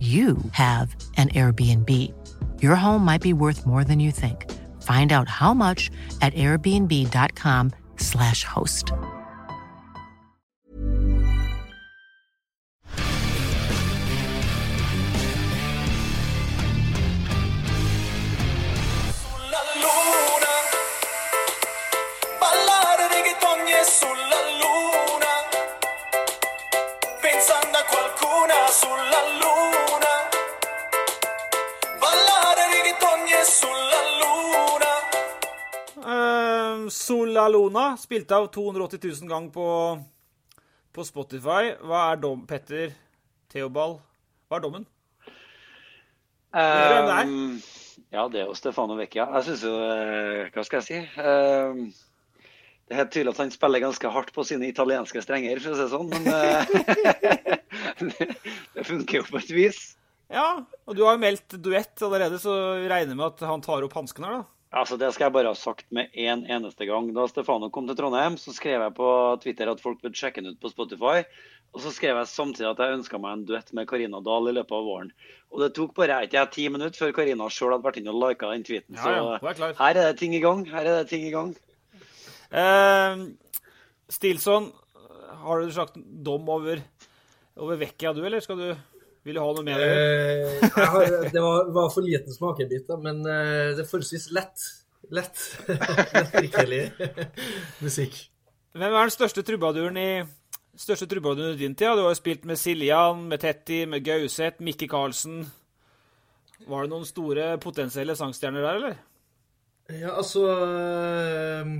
you have an Airbnb. Your home might be worth more than you think. Find out how much at airbnb.com/slash host. Sulla luna, pensando a qualcuna sulla luna, Uh, Solalona, spilt av 280 000 ganger på, på Spotify. Hva er dom, Petter Theobald? Hva er dommen? Um, er? Ehm, ja, det er jo Stefano Vecchia. Jeg syns jo eh, Hva skal jeg si? Ehm, det er helt tydelig at han spiller ganske hardt på sine italienske strenger, for å si det sånn. Men eh, det, det funker jo på et vis. Ja, og du har jo meldt duett allerede, så regner med at han tar opp hanskene her, da. Altså, Det skal jeg bare ha sagt med én en eneste gang. Da Stefano kom til Trondheim, så skrev jeg på Twitter at folk burde sjekke den ut på Spotify. Og så skrev jeg samtidig at jeg ønska meg en duett med Karina Dahl i løpet av våren. Og det tok bare ikke jeg ti minutter før Karina sjøl hadde vært inne og lika den tweeten. Ja, ja, hun er. Så her er det ting i gang. Her er det ting i gang. Uh, Stilson, har du sagt dom over, over Vecchia, du, eller skal du vil du ha noe mer? Eh, har, det var, var for liten smakebit, da, men eh, det er forholdsvis lett. Lett. Lettdrikkelig musikk. Hvem er den største trubaduren i største trubaduren i din tid? Du har jo spilt med Siljan, med Tetti, med Gauseth, Mikke Karlsen. Var det noen store potensielle sangstjerner der, eller? Ja, altså eh,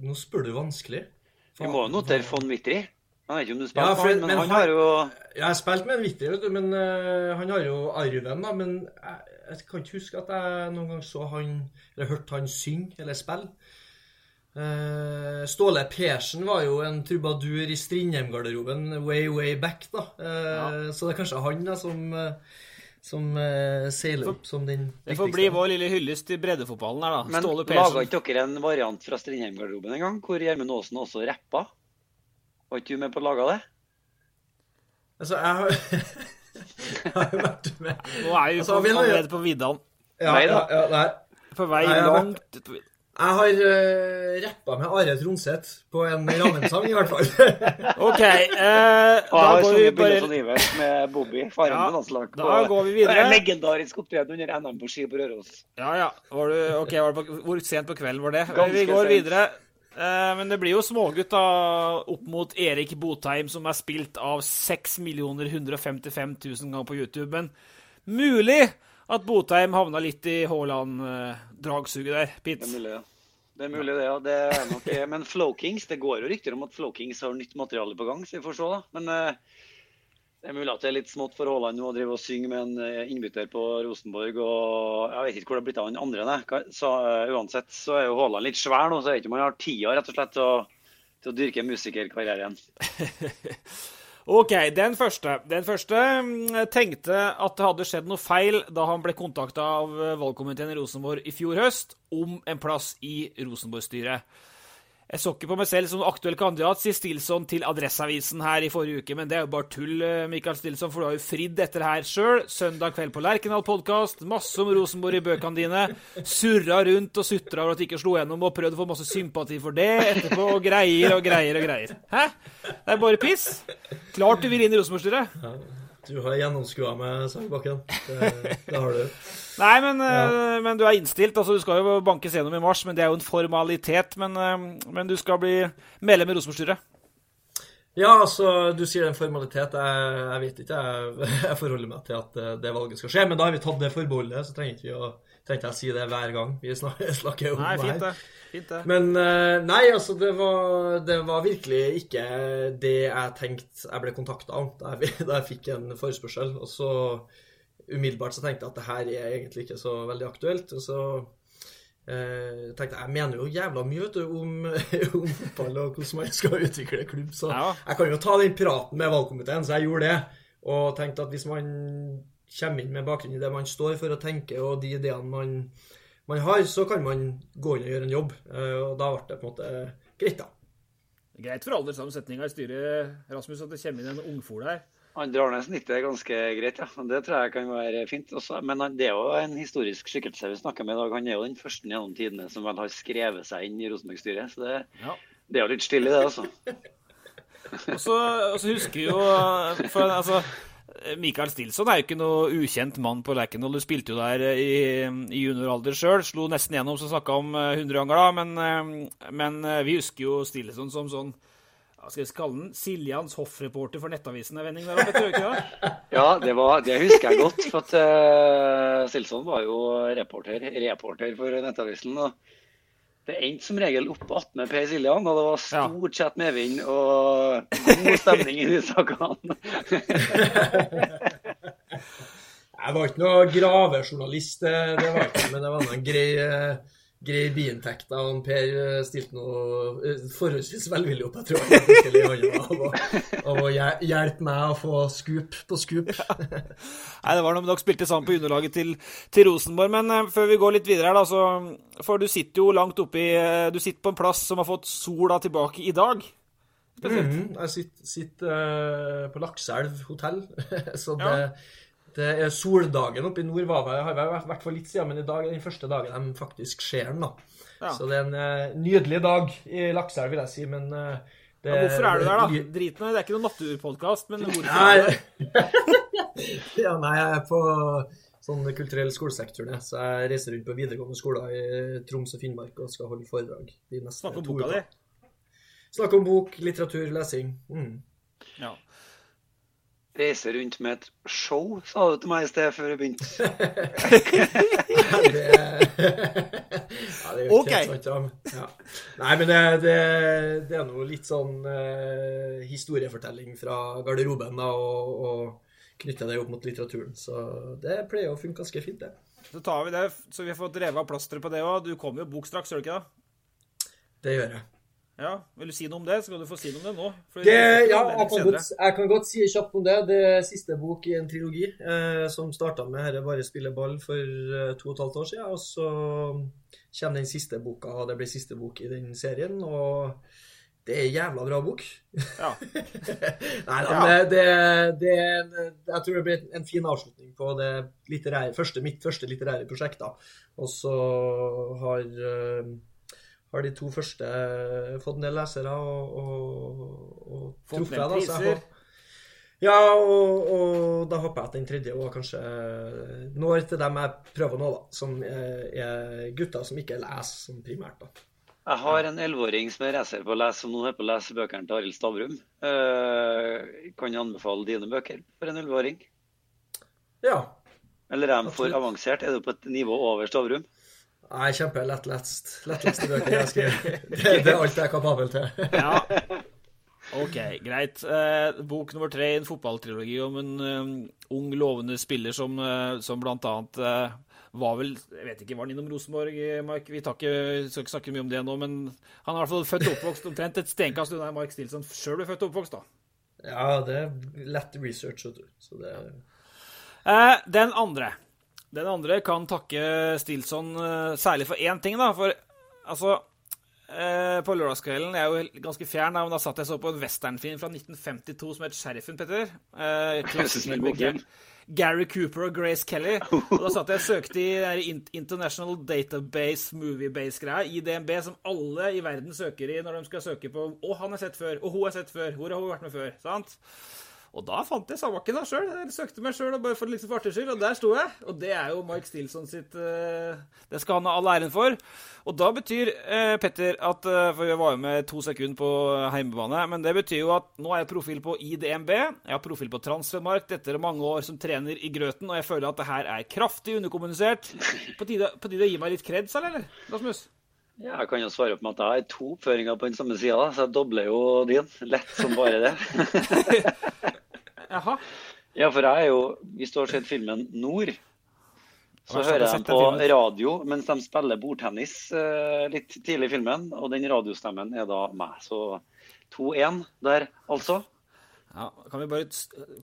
Nå spør du vanskelig. Vi må jo notere von Wittry. Jeg vet ikke om du Ja, for- han, men, men han har jo Jeg har spilt med en vittig, vet du, men uh, han har jo arven, da. Men jeg, jeg kan ikke huske at jeg noen gang så han Eller hørte han synge eller spille. Uh, Ståle Persen var jo en trubadur i Strindheim-garderoben way, way back, da. Eh, Så det er kanskje han da som, som uh, seiler opp som den Det får bli vår lille hyllest til breddefotballen her, da. Men Ståle laga ikke dere en variant fra Strindheim-garderoben en gang, hvor Gjermund Aasen også rappa? Var ikke du med på å lage det? Altså, jeg har, jeg har jo vært med Nå er vi Altså, allerede på viddaen. Ja, Nei da. ja, ja, nei. På vei Nei, langt ut på viddaen. Jeg har uh, rappa med Are Tronseth på en Rammensang, i hvert fall. OK. Eh, da går vi bare med Bobby, faren Ja, til landslag. da går vi videre. En legendarisk opptreden under NM på ski på Røros. Ja, ja. Var du, ok, var på, Hvor sent på kvelden var det? Ganske vi går sent. videre. Eh, men det blir jo smågutt da, opp mot Erik Botheim, som er spilt av 6 155 000 ganger på YouTube. Men mulig at Botheim havna litt i Haaland-dragsuget der. Pitt. Det er mulig, ja. Det er mulig, det, ja. Det er nok, men Flow Kings, det går jo rykter om at Flow Kings har nytt materiale på gang, så vi får se, da. Men eh, det er mulig at det er litt smått for Haaland nå å drive og synge med en eh, innbytter på Rosenborg. og Jeg vet ikke hvor det er blitt av han andre. nei. Så uh, Uansett så er jo Haaland litt svær nå, så jeg vet ikke om han har tida rett og slett til å, til å dyrke musikerkarrieren. OK, den første. Den første mm, tenkte at det hadde skjedd noe feil da han ble kontakta av eh, valgkomiteen i Rosenborg i fjor høst om en plass i Rosenborg-styret. Jeg så ikke på meg selv som aktuell kandidat, sier Stilson til Adresseavisen her i forrige uke, men det er jo bare tull, eh, Mikael Stilson, for du har jo fridd etter her sjøl. Søndag kveld på Lerkendal podkast, masse om Rosenborg i bøkene dine. Surra rundt og sutra over at du ikke slo gjennom, og prøvde å få masse sympati for det etterpå, og greier og greier og greier. Hæ? Det er bare piss. Klart du vil inn i Rosenborg-styret. Du har gjennomskua meg, Sagbakken. Det, det har du. Nei, men, ja. men du er innstilt. altså Du skal jo bankes gjennom i mars, men det er jo en formalitet. Men, eh, men du skal bli medlem i Rosenborg-styret. Ja, altså, du sier det er en formalitet. Jeg, jeg vet ikke. Jeg, jeg forholder meg til at eh, det valget skal skje. Men da har vi tatt det forbeholdet, så trenger ikke vi å trenger jeg å si det hver gang vi snakker, om Nei, det fint her. det. Fint det. Men eh, nei, altså, det var, det var virkelig ikke det jeg tenkte jeg ble kontakta om da jeg, da jeg fikk en forespørsel. Og så umiddelbart så tenkte jeg at det her er egentlig ikke så veldig aktuelt. Og så eh, tenkte jeg jeg mener jo jævla mye vet du, om, om fotball og hvordan man skal utvikle klubb, så Ja. jeg kan jo ta den praten med valgkomiteen, så jeg gjorde det. Og tenkte at hvis man kommer inn med bakgrunn i det man står for og tenker, og de ideene man, man har, så kan man gå inn og gjøre en jobb. Eh, Og da ble det på en måte greit, da. Greit for alderssammensetninga i styret, Rasmus, at det kommer inn en ungfole her. Han drar ned er ganske greit, ja. Det tror jeg kan være fint. Også. Men det er jo en historisk skikkelse vi snakker med i dag. Han er jo den første gjennom tidene som vel har skrevet seg inn i Rosenborg-styret. Så det, Ja. det er jo litt stille, det, altså. Og så, og så husker vi jo for, altså, Mikael Stilson er jo ikke noe ukjent mann på Lerkendal. Du spilte jo der i, i junioralder sjøl. Slo nesten gjennom, som snakka om eh, 100 ganger da. Men, eh, men eh, vi husker jo Stilson som sånn hva skal vi kalle den? Siljans hoffreporter for Nettavisen er vending der oppe, tror du ikke det? Ja, det, var, det husker jeg godt. For at uh, Stilson var jo reporter, reporter for Nettavisen. og det endte som regel opp attmed Per Siljan, og det var stort sett medvind og god stemning i de sakene. Jeg var ikke noe gravejournalist, det, det var ikke, men det var noen grei, eh, biinntekter. Og han Per eh, stilte noe eh, forholdsvis velvillig opp, jeg tror i hånda av, å- hjelpe meg å få skup på skup. Nei, det var noe, med Dere spilte sammen på underlaget til, til Rosenborg. Men eh, før vi går litt videre her, da, så For du sitter jo langt oppi Du sitter på en plass som har fått sola tilbake i dag. Mm, jeg sitter, sitter på Lakselv hotell, så det, det er soldagen oppe i nord. Var har vært for litt siden, men i dag er den første dagen de faktisk ser den. da. Ja. Så det er en uh, nydelig dag i Lakselv, vil jeg si, men Uh, det, Ja, hvorfor er du der, da? Drit nå i det. er ikke noen naturpodkast, men hvorfor Nei, er du der? ja, nei, jeg er på sånn kulturell skolesektor, jeg. så jeg reiser rundt på videregående skoler i Troms og Finnmark og skal holde foredrag de neste Snakke om boka di. Snakke om bok, litteratur, lesing. Mm. Ja. Reise rundt med et show, sa du til meg i sted før vi begynte. det, ja, det er jo okay. sant, ja. Nei, men det, det, det er noe litt sånn eh, historiefortelling fra garderoben, da, og, og knytte det opp mot litteraturen. Så det pleier å funke ganske fint, det. Så tar vi det, så vi har fått revet av plasteret på det òg. Du kommer jo bok straks, gjør du ikke det? Det gjør jeg. Ja, Vil du si noe om det? Skal du få si noe om det nå? Det, ja, jeg kan, godt, jeg kan godt si kjapt om det. Det er siste bok i en trilogi eh, som starta med 'Herre bare spille ball' for eh, to og et halvt år siden. Og så kommer den siste boka, og det blir siste bok i den serien. Og det er en jævla bra bok. Ja. Nei da, men det, det, det Jeg tror det blir en fin avslutning på det første, mitt første litterære prosjekt. da. Og så har eh, har de to første fått en del lesere og, og, og truffet, da, så jeg priser. håper- Ja, og, og da håper jeg at den tredje òg kanskje når til dem jeg prøver nå, da. Som er, er gutter som ikke leser som primært, da. Jeg har en elleveåring som er racer på å lese, som nå holder på å lese bøkene til Arild Stavrum. Uh, kan jeg anbefale dine bøker for en elleveåring? Ja. Eller er de for avansert? Er du på et nivå over Stavrum? Nei, kjempelettlest. Lettleste bøker jeg har skrevet. Det, det er alt jeg er kapabel til. Ja. OK, greit. Eh, bok nummer tre i en fotballtrilogi om en um, ung, lovende spiller som, uh, som blant annet uh, var vel Jeg vet ikke, var han innom Rosenborg, eh, Mark? Vi tar ikke, skal ikke snakke mye om det nå, men han er i hvert fall født og oppvokst omtrent et stenkast unna Mark Stilson sjøl ble født og oppvokst, da. Ja, det er lett research, vet du. Så det Eh, den andre. Den andre kan takke Stilson eh, særlig for én ting, da. For altså eh, På lørdagskvelden Jeg er jo ganske fjern, da, men da satt jeg så på en westernfilm fra 1952 som het Sheriffen, Petter. Eh. Gary Cooper og Grace Kelly. Og da satt jeg og søkte i International Database Moviebase-greia, IDNB, som alle i verden søker i når de skal søke på Å, han har sett før. Og hun har sett før. Hvor har hun vært med før? Sant? Og da fant jeg Savakken da sjøl. Jeg søkte meg sjøl bare for, liksom, for artig skyld, og der sto jeg. Og det er jo Mike Stilson sitt uh, Det skal han ha all æren for. Og da betyr, uh, Petter, at uh, For jeg var jo med to sekunder på heimebane, men det betyr jo at nå er jeg profil på IDMB. Jeg har profil på Transfermark etter mange år som trener i grøten, og jeg føler at det her er kraftig underkommunisert. På tide, på tide å gi meg litt kreds, eller? Rasmus? Ja, jeg kan jo svare opp med at jeg har to oppføringer på den samme sida, så jeg dobler jo din. Lett som bare det. Jaha. Ja, for jeg er jo Hvis du har sett filmen Nord, så hører jeg dem på radio mens de spiller bordtennis uh, litt tidlig i filmen. Og den radiostemmen er da meg. Så 2-1 der, altså. Ja, kan vi bare,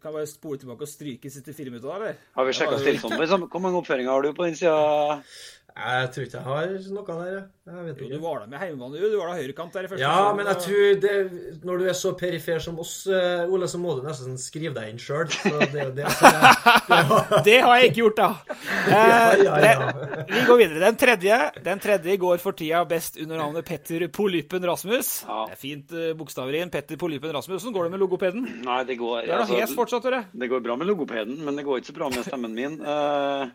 kan vi bare spole tilbake og stryke siste fire minutter, da, eller? Har vi sjekka? Liksom, Hvor mange oppføringer har du på den sida? Jeg tror ikke jeg har noe der, jeg. vet Jo, ikke. du var da med heimebane, du. Du var da høyrekant der i første Ja, sesong, men jeg tror det, når du er så perifer som oss, eh, Ole, så må du nesten skrive deg inn sjøl. Det det det Det har jeg ikke gjort, da. Eh, Ja, ja, ja. Vi går videre. Den tredje Den tredje går for tida best under navnet Petter Polypen Rasmus. Ja. Det er fint uh, bokstaver inn. Petter Polypen Rasmus. Hvordan går det med logopeden? Nei, det går Det er da altså, hes fortsatt, hører. Det går bra med logopeden, men det går ikke så bra med stemmen min. Eh,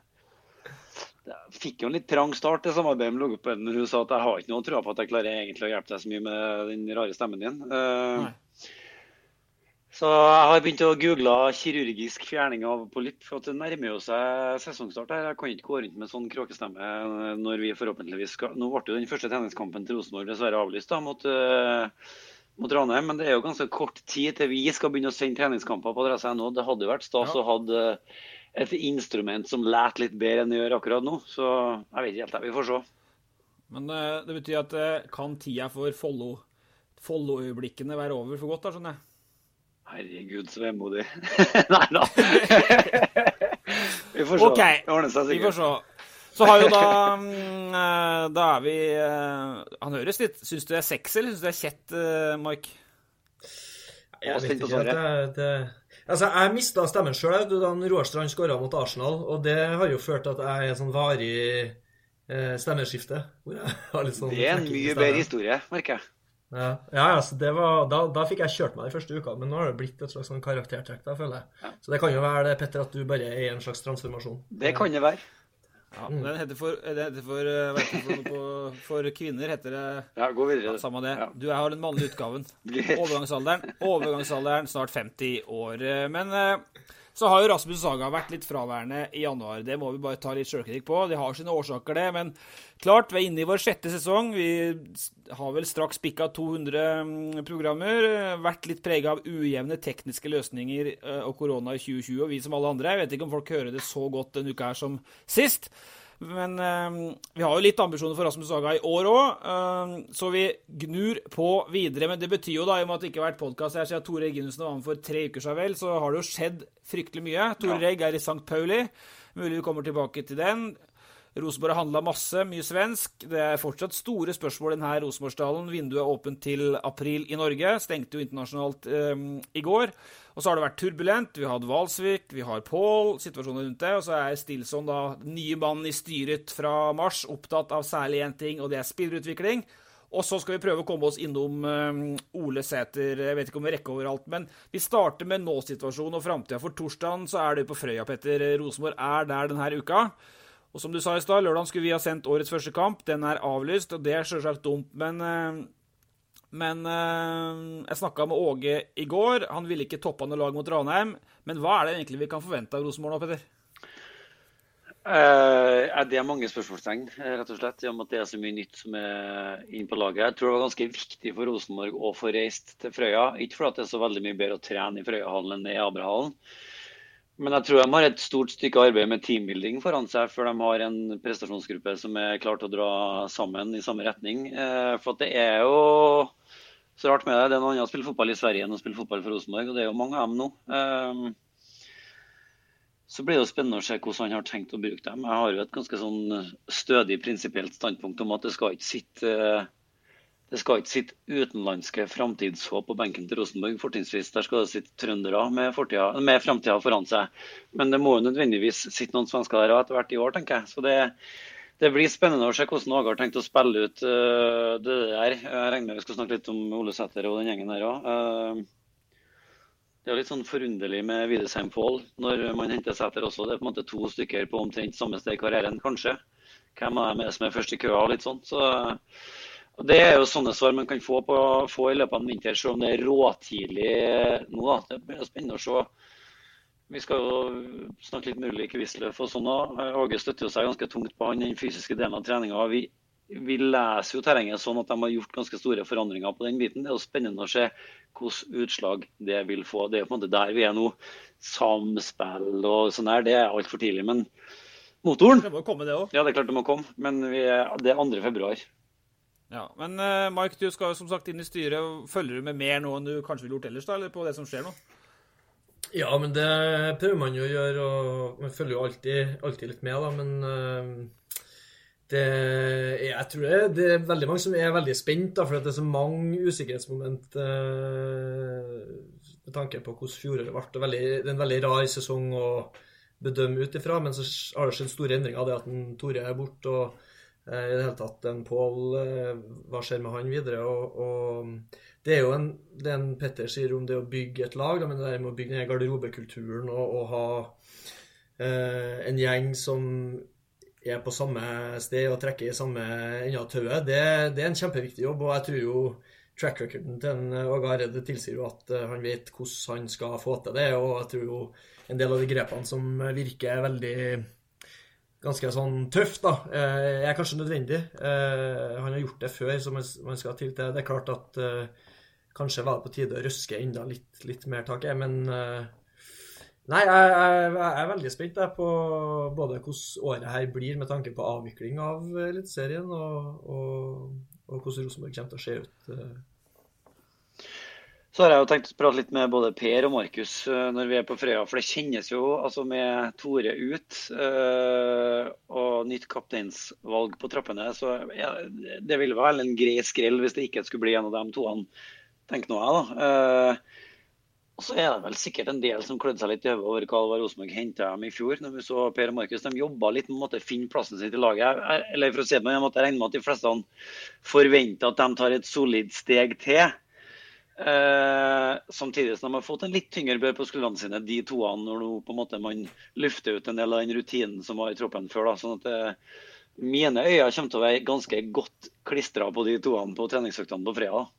Jeg fikk jo en litt trang start til samarbeidet med logopeden hun sa at jeg har ikke noe tro på at jeg klarer egentlig å hjelpe deg så mye med den rare stemmen din. Eh, Nei. Så jeg har begynt å google kirurgisk fjerning av polypp, for det nærmer jo seg sesongstart her. Jeg kan ikke gå rundt med sånn kråkestemme når vi forhåpentligvis skal Nå ble jo den første treningskampen til Rosenborg dessverre avlyst da, mot, eh, mot Ranheim, men det er jo ganske kort tid til vi skal begynne å sende treningskamper på adresse.no. Det hadde jo vært stas Ja. å ha eh, et instrument som lærte litt bedre enn det gjør akkurat nå. Så jeg vet ikke helt. jeg. Vi får se. Men eh, det betyr at eh, kan tida for Follo Follo-øyeblikkene være over for godt, da, skjønner jeg. Herregud, så vemodig. Nei da. vi får se. OK, Det ordner seg vi får se. Så har jo da mm, eh, Da er vi Han høres litt Syns du det er sexy, eller syns du det er kjett, Mark? Mike? Jeg vet spent på ikke helt. Det, det, altså, jeg mista stemmen sjøl da Roar Strand skåra mot Arsenal, og det har jo ført til at jeg er en sånn varig eh, stemmeskifte. Sånn Det er en mye bedre historie, merker jeg. Ja, ja altså, det var, da, da fikk jeg kjørt meg de første uka, men nå har det blitt et slags sånn karaktertrekk. da, føler jeg. Så det kan jo være det, Petter, at du bare er i en slags transformasjon. Det kan det være. Ja, Den heter for, det heter for, eh, hva heter for, på, for kvinner heter det Ja, gå videre. Samme det. Ja. Du har den mannlige utgaven. Overgangsalderen, overgangsalderen snart 50 år. Men eh, så har jo Rasmus Saga vært litt fraværende i januar. Det må vi bare ta litt sjølkritikk på. Det har sine årsaker, det. Men klart, vi er inne i vår sjette sesong. Vi har vel straks bikka 200 mm, programmer. Vært litt prega av ujevne tekniske løsninger eh, og korona i 2020, og vi som alle andre. Jeg vet ikke om folk hører det så godt denne uka her som sist. Men eh, vi har jo litt ambisjoner for Rasmus Saga i år òg, så vi gnur på videre. Men det betyr jo, da, i og med at det ikke har vært podkast her siden Tore Egginussen var med for tre uker siden, vel, så har det jo skjedd fryktelig mye. Tore Regg er i St. Pauli. Mulig vi kommer tilbake til den. Rosenborg har handla masse, mye svensk. Det er fortsatt store spørsmål i denne Rosenborgsdalen. Vinduet er åpent til april i Norge. Stengte jo internasjonalt eh, i går. Og så har det vært turbulent. Vi har hatt Valsvik, vi har Pål, situasjonen rundt det. Og så er Stilson, da, nye mannen i styret fra mars, opptatt av særlig én ting, og det er spillerutvikling. Og så skal vi prøve å komme oss innom eh, Ole Sæter. Jeg vet ikke om vi rekker overalt, men vi starter med nå-situasjonen og framtida. For torsdagen så er det på Frøya, Petter. Rosenborg er der denne uka. Og som du sa i stad, lørdag skulle vi ha sendt årets første kamp. Den er avlyst, og det er selvsagt dumt. Men, eh, men eh, jeg snakka med Åge i går. Han ville ikke toppa noe lag mot Ranheim. Men hva er det egentlig vi kan forvente av Rosenborg nå, Petter? Uh, det er mange spørsmålstegn, rett og slett, i og med at det er så mye nytt som er inne på laget. Jeg tror det var ganske viktig for Rosenborg å få reist til Frøya. Ikke fordi det er så veldig mye bedre å trene i Frøyahallen enn i Abrahallen. Men jeg tror de har et stort stykke arbeid med teambuilding foran seg før de har en prestasjonsgruppe som er klar til å dra sammen i samme retning. Eh, For det er jo så rart med det. Det er noe annet å spille fotball i Sverige enn å spille fotball for Rosenborg, og det er jo mange av dem nå. Um, så blir det jo spennende å se hvordan han har tenkt å bruke dem. Jeg har jo et ganske sånn stødig prinsipielt standpunkt om at det skal ikke sitte det skal ikke sitte utenlandske framtidshåp på benken til Rosenborg. Fortrinnsvis der skal det sitte trøndere med, med framtida foran seg. Men det må jo nødvendigvis sitte noen svensker der etter hvert i år, tenker jeg. Så det, det blir spennende å se hvordan Åge har tenkt å spille ut uh, det der. Jeg regner med vi skal snakke litt om Ole Sæter og den gjengen der òg. Uh, det er litt sånn forunderlig med Widesheim Pål når man henter Sæter også. Det er på en måte to stykker på omtrent samme sted i karrieren, kanskje. Hvem av dem er det som er først i køa litt sånn. Så og Det er jo sånne svar man kan få, på, få i løpet av en vinter, selv om det er råtidlig nå. Da. Det blir spennende å se. Vi skal jo snakke litt med Ulrik Wisløff og sånn òg. Åge støtter jo seg ganske tungt på han, den fysiske delen av treninga. Vi, vi, leser jo terrenget sånn at de har gjort ganske store forandringer på den biten. Det er jo spennende å se hvilke utslag det vil få. Det er jo på en måte der vi er nå. Samspill og sånn her, det er altfor tidlig. Men motoren Det må komme, det òg. Ja, det er klart det må komme. Men er, det er 2. februar. Ja, Men uh, Mike, du skal som sagt inn i styret. Følger du med mer nå enn du kanskje ville gjort ellers, da, eller på det som skjer nå? Ja, men det prøver man jo å gjøre, og man følger jo alltid, alltid litt med, da. Men uh, det, jeg tror det, det, er veldig mange som er veldig spent, da, for det er så mange usikkerhetsmoment uh, med tanke på hvordan fjoråret ble. Veldig, det er en veldig rar sesong å bedømme ut ifra, men så har det skjedd store endringer det at en Tore er borte. og Eh, i det hele tatt en Pål eh, Hva skjer med han videre? Og, og, det er jo en, det en Petter sier om det å bygge et lag, men det der med å bygge den garderobekulturen og, og ha eh, en gjeng som er på samme sted og trekker i samme ende av tauet, det, det, er en kjempeviktig jobb. Og jeg tror jo track recorden til en Åge Hareide tilsier jo at han vet hvordan han skal få til det. Og jeg tror jo en del av de grepene som virker veldig ganske sånn tøff, da, eh, er kanskje nødvendig. Eh, han har gjort det før, så man skal til til Det er klart at eh, kanskje var det på tide å røske enda litt, litt mer tak i, men Nei, jeg, jeg, jeg, er veldig spent på både hvordan året her blir med tanke på avvikling av Eliteserien, og, og, og, hvordan Rosenborg kommer til å se ut så har jeg jo tenkt å prate litt med både Per og Markus eh, når vi er på Frøya. For det kjennes jo altså med Tore ut øh, og nytt kapteinsvalg på trappene, så ja, det ville vel en grei skrell hvis det ikke skulle bli en av de toene, tenker nå jeg, da. Uh, og så er det vel sikkert en del som klødde seg litt i hodet over hva det var Rosenborg henta dem i fjor. når vi så Per og Markus, De jobba litt med å finne plassen sin i laget. Eller for å si det på en måte, Jeg regner med at de fleste forventer at de tar et solid steg til. Eh, samtidig som de har fått en litt tyngre bør på skuldrene sine, de toene, når nå på en måte man lufter ut en del av den rutinen som var i troppen før. Da. sånn at eh, Mine øyne kommer til å være ganske godt klistra på de toene på treningsøktene på fredag.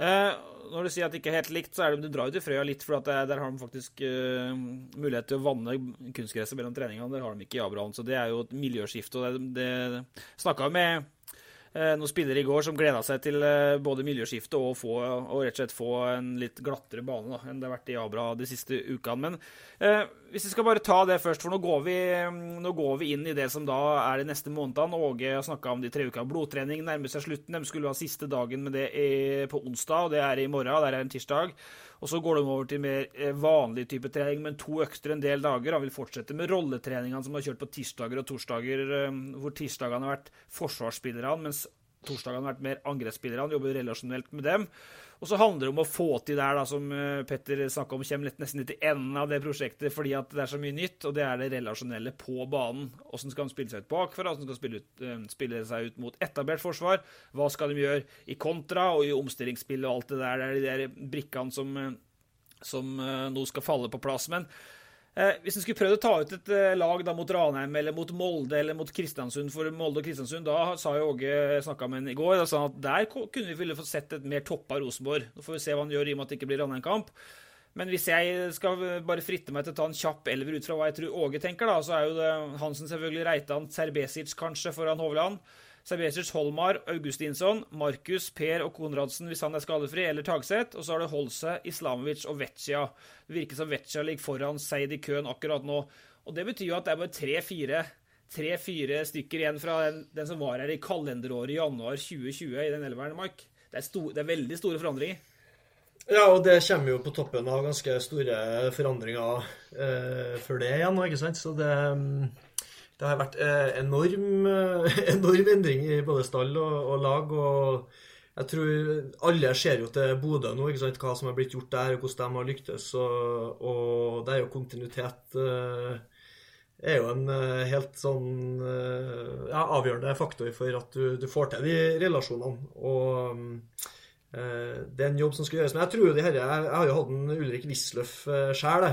Eh, når du sier at det ikke er helt likt, så er det du drar jo til Frøya litt, for der, der, har de faktisk uh, mulighet til å vanne kunstgresset mellom treningene. Der har de ikke i Abraham, så det er jo et miljøskifte. og det, det snakka med Eh, noen spillere i går som gleda seg til eh, både miljøskifte og, få, og rett og slett få en litt glattere bane da, enn det har vært i Abra de siste ukene. Men eh, hvis vi skal bare ta det først, for nå går, vi, nå går vi inn i det som da er de neste månedene. Åge har snakka om de tre ukene. Blodtrening nærmer seg slutten. De skulle ha siste dagen med det på onsdag, og det er i morgen. Der er en tirsdag. Og så går de over til mer eh, vanlig type trening, men to økter en del dager. Han vil fortsette med rolletreningene som har kjørt på tirsdager og torsdager, eh, hvor tirsdagene har vært forsvarsspillerne, mens torsdagene har vært mer angrepsspillerne. Jobber relasjonelt med dem. Og så handler det om å få til der, da, som eh, Petter snakka om, kommer nesten til enden av det prosjektet fordi at det er så mye nytt, og det er det relasjonelle på banen. Hvordan skal han spille seg ut bakfra, hvordan skal han spille, ut, spille seg ut mot etablert forsvar, hva skal de gjøre i kontra og i omstillingsspill og alt det der. Det er de der brikkene som, som nå skal falle på plass. Men Eh, hvis en skulle prøvd å ta ut et eh, lag da, mot Ranheim eller mot Molde eller mot Kristiansund for Molde og Kristiansund, da sa jo Åge snakka med en i går, da sa at der kunne vi ville fått sett et mer toppa Rosenborg. Nå får vi se hva han gjør i og med at det ikke blir Ranheim-kamp. Men hvis jeg skal bare fritte meg til å ta en kjapp elver ut fra hva jeg tror Åge tenker, da, så er jo det Hansen selvfølgelig, Reitan, Serbesic kanskje foran Hovland. Serbesic, Holmar, Augustinsson, Markus, Per og Konradsen hvis han er skadefri, eller Tagseth. Og så har du Holse, Islamovic og Vecchia. Det virker som Vecchia ligger foran Seid i køen akkurat nå. Og det betyr jo at det er bare tre-fire stykker igjen fra den, den, som var her i kalenderåret januar 2020 i den elveren, Mike. det, er stor, det er veldig store forandringer. Ja, og det kommer jo på toppen av ganske store forandringer eh, før det igjen, ikke sant? Så det, det har vært eh, enorm, eh, enorm endring i både stall og, og lag. og jeg tror alle ser jo til Bodø nå, ikke sant? hva som har blitt gjort der, og hvordan de har lyktes. Og, og det er jo kontinuitet eh, er jo en helt sånn ja, avgjørende faktor for at du, du får til de relasjonene. Og det er en jobb som skal gjøres. Men jeg tror jo de herre jeg har jo hatt en Ulrik Wisløff sjøl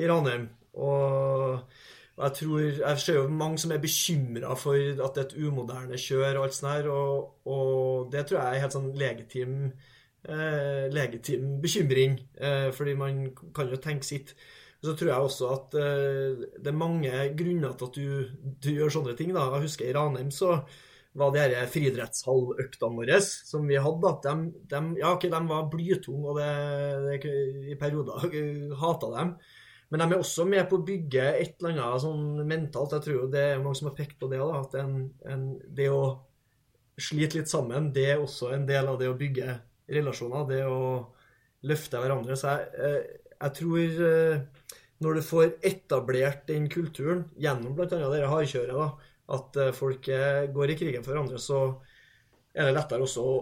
i Ranheim. Og, og, jeg tror Jeg ser jo mange som er bekymra for at det er et umoderne kjør og alt sånt her. Og, og det tror jeg er helt sånn legitim, eh, legitim bekymring. Eh, fordi man kan jo tenke sitt. Så tror jeg også at eh, det er mange grunner til at du, du gjør sånne ting. da. Jeg husker i Ranheim så var de her friidrettshalløktene våre som vi hadde, at de, de, ja, okay, de var blytunge, og det, det, i perioder hata dem. Men de er også med på å bygge et eller annet sånn mentalt. Jeg tror det er mange som har pekt på det. Da, at en, en, det å slite litt sammen, det er også en del av det å bygge relasjoner. Det å løfte hverandre. Så jeg, eh, jeg tror eh, når du får etablert den kulturen gjennom bl.a. dette hardkjøret, da, at eh, folk går i krigen for hverandre, så er det lettere også å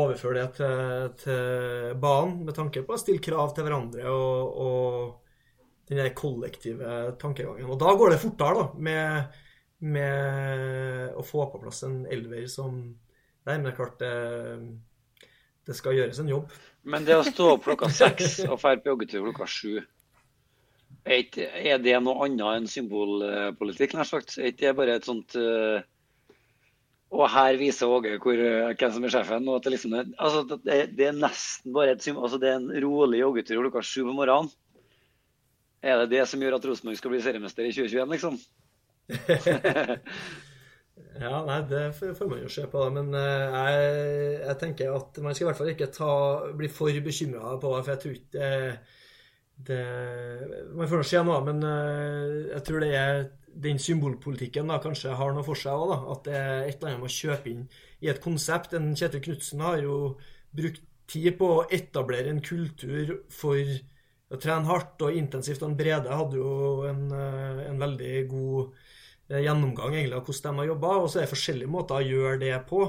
overføre det til, til banen, med tanke på å stille krav til hverandre og, og den der kollektive tankegangen. Og da går det fortere, da, med, med å få på plass en elver som Nei, men det er klart det, det skal gjøres en jobb. Men det å stå opp klokka seks og dra på joggetur klokka sju er det noe annet enn symbolpolitikk, nær sagt? Er det bare et sånt uh, Og her viser Åge uh, hvem som er sjefen. og at Det, liksom, altså, det, det, er nesten bare et symbol. Altså, det er en rolig joggetur klokka sju på morgenen. Er det det som gjør at Rosenborg skal bli seriemester i 2021, liksom? ja, nei, det får man jo se på. Men uh, jeg, jeg, tenker at man skal i hvert fall ikke ta, bli for bekymra på det. For jeg tror ikke det, Man får se noe, men eh, jeg tror det er den symbolpolitikken da kanskje har noe for seg òg. At det er et eller annet med å kjøpe inn i et konsept. En Kjetil Knutsen har jo brukt tid på å etablere en kultur for trene hardt og intensivt. Og Brede hadde jo en, eh, en veldig god eh, gjennomgang egentlig av hvordan de har jobba. Og så er det forskjellige måter å gjøre det på.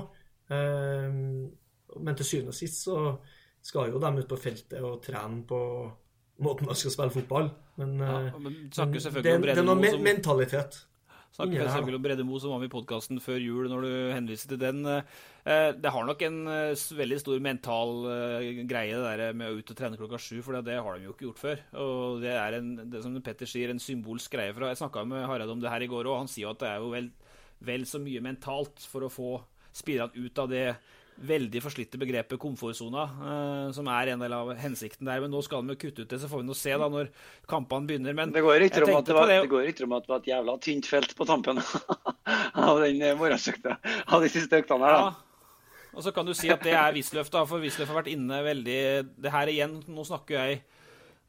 Men til syvende og sist så skal jo de ut på feltet og trene på måten man skal spille fotball. Men, ja, eh, men det, det, er noe som, mentalitet. Snakker selvfølgelig om breddemo som var med i podkasten før jul, når du henviser til den. Eh, det har nok en eh, veldig stor mental greie, det der med å ut og trene klokka sju, for det har de jo ikke gjort før. Og det er, en, det som Petter sier, en symbolsk greie. fra. Jeg snakka med Harald om det her i går, og han sier jo at det er jo vel, vel så mye mentalt for å få spillerne ut av det veldig forslitte begrepet komfortsona, uh, som er en del av hensikten der. Men nå skal de jo kutte ut det, så får vi nå se da når kampene begynner. Men det går rykter om, det det, det om, at det var et jævla tynt felt på tampen av den eh, morgensøkta, av de siste øktene her. da. Ja. Og så kan du si at det er Wisløff, da, for Wisløff har vært inne veldig Det her igjen, nå snakker jeg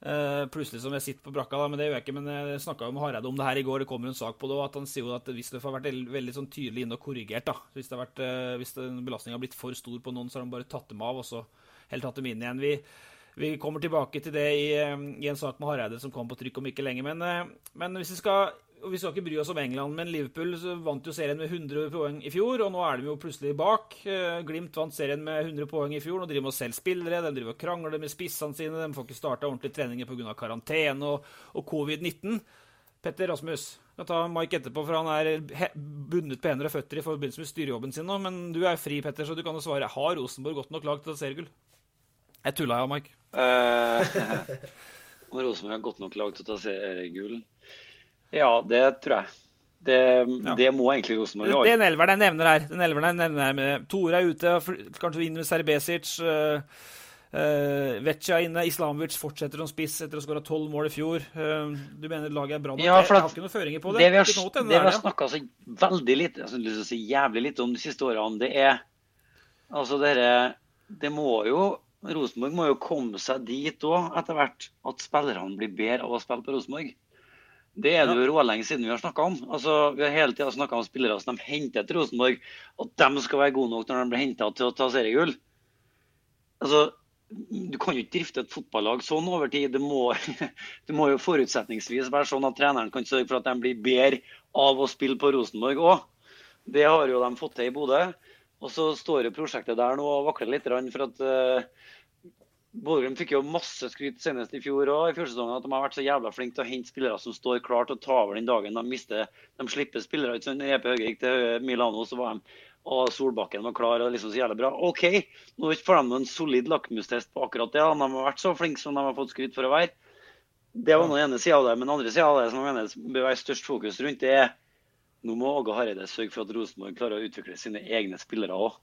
Uh, plutselig som jeg sitter på brakka, da, men det gjør jeg ikke. Men jeg snakka med Hareide om det her i går, det kommer en sak på det, at han sier jo at hvis det har vært veldig, sånn tydelig inne og korrigert. da. Hvis, det har vært, uh, hvis belastninga har blitt for stor på noen, så har han bare tatt dem av og så helt tatt dem inn igjen. Vi, vi kommer tilbake til det i, i en sak med Hareide som kom på trykk om ikke lenge. Men, uh, men hvis vi skal og Vi skal ikke bry oss om England, men Liverpool vant jo serien med 100 poeng i fjor, og nå er de jo plutselig bak. Eh, Glimt vant serien med 100 poeng i fjor. Nå driver de og selger spillere, de driver og krangler med spissene sine, de får ikke starta ordentlige treninger pga. karantene og, og covid-19. Petter Rasmus, jeg tar Mike etterpå, for han er bundet på hender og føtter i forbindelse med styrejobben sin nå. Men du er fri, Petter, så du kan jo svare. Har Rosenborg godt nok lag til seriegull? Jeg tulla, ja, Mike. Uh, Rosenborg har godt nok lag til å ta seriegull? Ja, det tror jeg. Det, ja. det må egentlig Rosenborg gjøre. Den elveren jeg nevner her, den elveren jeg nevner her med Tore er ute, kanskje inn med Serbesic. Uh, uh, Vecchia inne, Islamovic fortsetter som spiss etter å skåra tolv mål i fjor. Uh, du mener laget er bra nok? Ja, jeg har ikke noen føringer på det. Det vi har, det vi har snakka så veldig lite, jeg lyst til å si jævlig lite om de siste årene, det er altså dere Det må jo Rosenborg må jo komme seg dit òg, etter hvert, at spillerne blir bedre av å spille på Rosenborg. Det er det jo rålenge siden vi har snakka om. Altså, vi har hele tida snakka om spillere som de henter til Rosenborg, og de skal være gode nok når de blir henta til å ta seriegull. Altså, du kan jo ikke drifte et fotballag sånn over tid. Det må, det må jo forutsetningsvis være sånn at treneren kan sørge for at de blir bedre av å spille på Rosenborg òg. Det har jo de fått til i Bodø. Og så står jo prosjektet der nå og vakler litt. For at uh, Bodø fikk jo masse skryt senest i fjor og i fjorsesongen at de har vært så jævla flinke til å hente spillere som står klar til å ta over den dagen de mister. De slipper spillere. Ikke sant? EP Høge gikk til Milano, så var de og Solbakken var klar og liksom så jævlig bra. OK, nå får de en solid lakmustest på akkurat det. De har vært så flinke som de har fått skryt for å være. Det var den ene sida av det. Men den andre sida av det som jeg mener bør være størst fokus rundt, det er nå må Åge Hareide sørge for at Rosenborg klarer å utvikle sine egne spillere òg.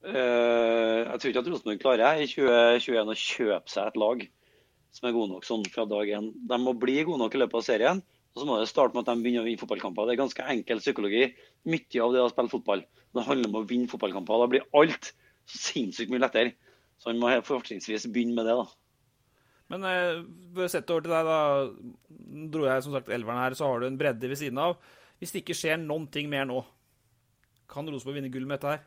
Eh, jeg tror ikke at Rosenborg klarer i 2021 å kjøpe seg et lag som er god nok sånn fra dag én. De må bli gode nok i løpet av serien. Og så må det starte med at de begynner å vinne fotballkamper. Det er ganske enkel psykologi. Mye av det å spille fotball. Det handler om å vinne fotballkamper. Da blir alt så sinnssykt mye lettere. Så han må fortrinnsvis begynne med det. da. Men eh, sett over til deg, da dro jeg som sagt elveren her, så har du en bredde ved siden av. Hvis det ikke skjer noen ting mer nå, kan Rosenborg vinne gull med dette her?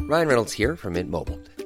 Ryan Reynolds here from Mint Mobile.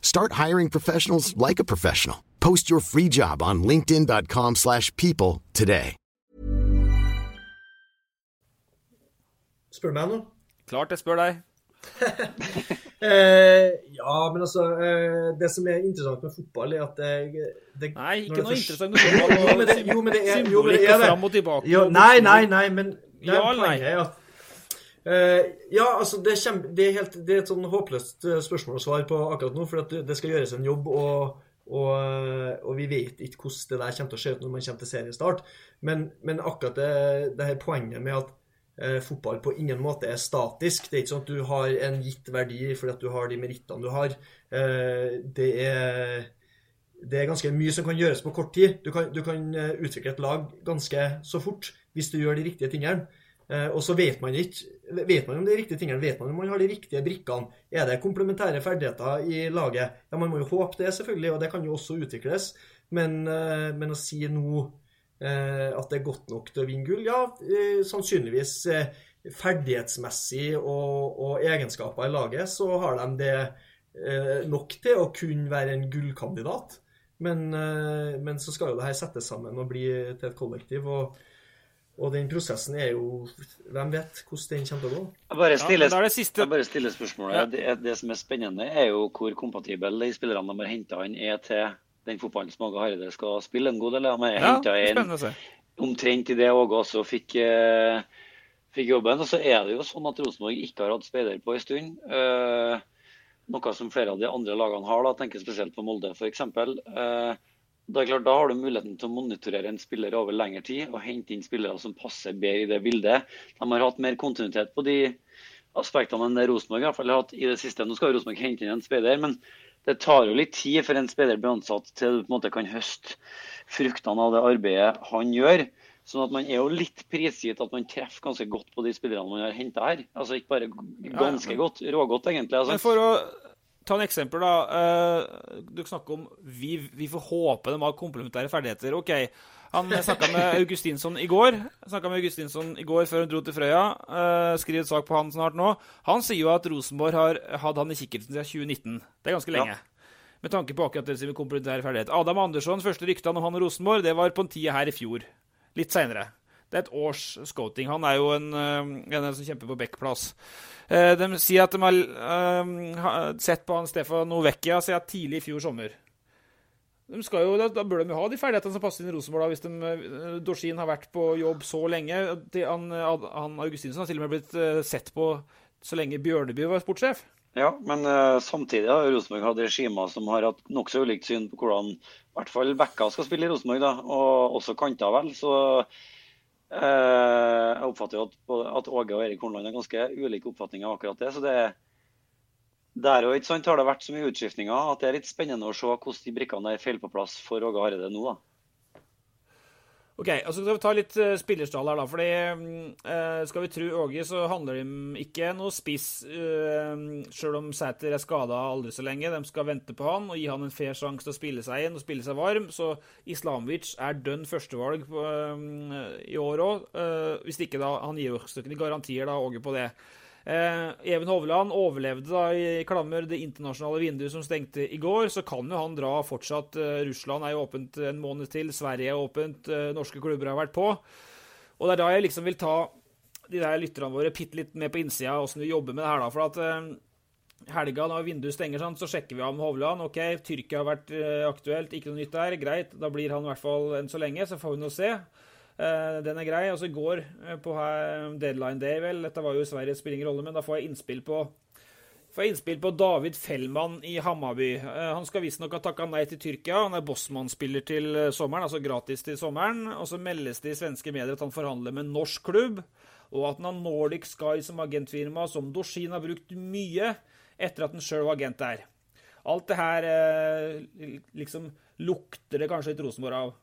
Start hiring professionals like a professional. Post your free job on linkedin.com/people slash people today. Spør meg nå. Klart jeg spør deg. Eh, ja, men altså eh, Det som er interessant med fotball, er at det, det Nei, ikke noe først- interessant med fotball. Jo, men det, jo, men det er, jo, men det er det. fram og tilbake Jo, nei, nei, nei, men det Ja er poenget er at Ja, altså, det kjempe, det, er helt, det er et sånn håpløst eh, spørsmål å svare på akkurat nå, for det, skal gjøres en jobb, og, og, eh, og vi vet ikke hvordan det der kommer til å se ut når man kommer til seriestart. Men, men akkurat det, det her poenget med at eh, fotball på ingen måte er statisk. Det er ikke sånn at du har en gitt verdi fordi at du har de merittene du har. Eh, det er det er ganske mye som kan gjøres på kort tid. Du kan, du kan eh, utvikle et lag ganske så fort hvis du gjør de riktige tingene. Eh, og så vet man ikke vet man om de riktige tingene, vet man om man har de riktige brikkene. Er det komplementære ferdigheter i laget? Ja, Man må jo håpe det, selvfølgelig, og det kan jo også utvikles. Men, eh, men å si nå eh, at det er godt nok til å vinne gull, ja, sannsynligvis ferdighetsmessig og, og egenskaper i laget, så har de det nok til å kunne være en gullkandidat. Men, men så skal jo det her settes sammen og bli til et kollektiv. Og, og den prosessen er jo Hvem vet hvordan den kommer til å gå? Jeg bare stiller, ja, er jeg bare stiller spørsmålet. Ja. Det, er- det som er spennende, er jo hvor kompatibel de spillerne de har henta inn, er til den fotballen som Åge Hareide skal spille en god del av. Ja, er se. omtrent i det Åge også fikk, eh, fikk jobben. Og så er det jo sånn at Rosenborg ikke har hatt speider på en stund. Eh, noe som flere av de andre lagene har. da, tenker spesielt på Molde f.eks. Eh, da, er klart, da har du muligheten til å monitorere en spiller over lengre tid og hente inn spillere som passer bedre i det bildet. De har hatt mer kontinuitet på de aspektene enn det Rosenborg har hatt i det siste. Nå skal Rosenborg hente inn en spiller, men det tar jo litt tid for en spiller blir ansatt til du på en måte kan høste fruktene av det arbeidet han gjør. Sånn at man er jo litt prisgitt at man treffer ganske godt på de spillerne man har henta her. Altså ikke bare ganske godt, rågodt egentlig. Altså. Men for å ta en eksempel, da. Uh, du snakker om vi, vi får håpe de har komplementære ferdigheter. OK. Han snakka med Augustinsson i går Snakket med Augustinsson i går før hun dro til Frøya. Skriv skriver et sak på han snart nå. Han sier jo at Rosenborg har hatt han i kikkerten siden 2019. Det er ganske lenge. Ja. Med tanke på akkurat det som komplementære ferdigheter. Adam Andersson, første ryktene om han og Rosenborg, det var på en tid her i fjor litt seinere. Det er et års scouting. Han er jo en, eh, en som kjemper på backplass. Eh, de sier at de har uh, sett på han Stefan Novecchia siden tidlig i fjor sommer. Jo, da, bør de jo ha de ferdighetene som passer inn i Rosenborg. da, Hvis de, Dorsin har vært på jobb så lenge. Han, han Augustinsen har til og med blitt sett på så lenge Bjørneby var sportssjef. Ja, men uh, samtidig har Rosenborg hatt regimer som har hatt nokså ulikt syn på hvordan i hvert fall backa skal spille i Rosenborg, og også kanter, vel. Så jeg oppfatter jo at, at, Åge og Erik Hornland har ganske ulike oppfatninger av akkurat det. så det der og ikke sant, har det vært så mye utskiftninger at det er litt spennende å se hvordan de brikkene der faller på plass for Åge Hareide nå. da. Ok, altså skal vi ta litt uh, spillerstall her, da. fordi uh, Skal vi tru Åge, så handler de ikke noe spiss, uh, sjøl om Sæter er skada aldri så lenge. De skal vente på han og gi han en fair sjanse til å spille seg inn og spille seg varm. Så Islamovic er dønn førstevalg på, uh, i år òg. hvis ikke, da Han gir jo ikke garantier, da, Åge, på det. Eh, Even Hovland overlevde da i klammer det internasjonale vinduet som stengte i går. Så kan jo han dra fortsatt. Eh, Russland er jo åpent en måned til. Sverige er åpent. Eh, norske klubber har vært på. Og det er da jeg liksom vil ta de der lytterne våre bitte litt med på innsida åssen vi jobber med det her. da, for at eh, helga, når vinduet stenger, sånn, så sjekker vi av med Hovland. OK, Tyrkia har vært eh, aktuelt, ikke noe nytt der. Greit, da blir han i hvert fall enn så lenge. Så får vi nå se. Uh, den er grei. Og så i går, uh, på deadline day, vel Dette var jo i Sverige, spiller ingen rolle, men da får jeg innspill på får jeg innspill på David Fellmann i Hammarby. Uh, han skal visstnok ha takka nei til Tyrkia. Han er Bossmann-spiller til sommeren, altså gratis til sommeren. Og så meldes det i svenske medier at han forhandler med norsk klubb, og at han har Nordic Sky som agentfirma, som Dorsin har brukt mye etter at han sjøl var agent der. Alt det her liksom lukter det kanskje litt Rosenborg av.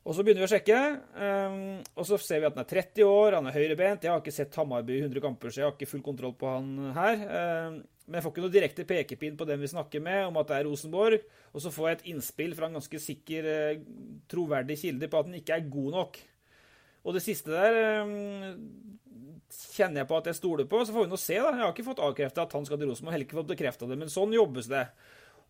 Og Så begynner vi å sjekke, um, og så ser vi at han er 30 år, han er høyrebent. Jeg har ikke sett Hammarby i 100 kamper, så jeg har ikke full kontroll på han her. Um, men jeg får ikke noe direkte pekepinn på den vi snakker med, om at det er Rosenborg. Og så får jeg et innspill fra en ganske sikker, uh, troverdig kilde på at han ikke er god nok. Og det siste der um, kjenner jeg på at jeg stoler på. Så får vi nå se, da. Jeg har ikke fått avkrefta at han skal til Rosenborg, heller ikke fått bekrefta det, men sånn jobbes det.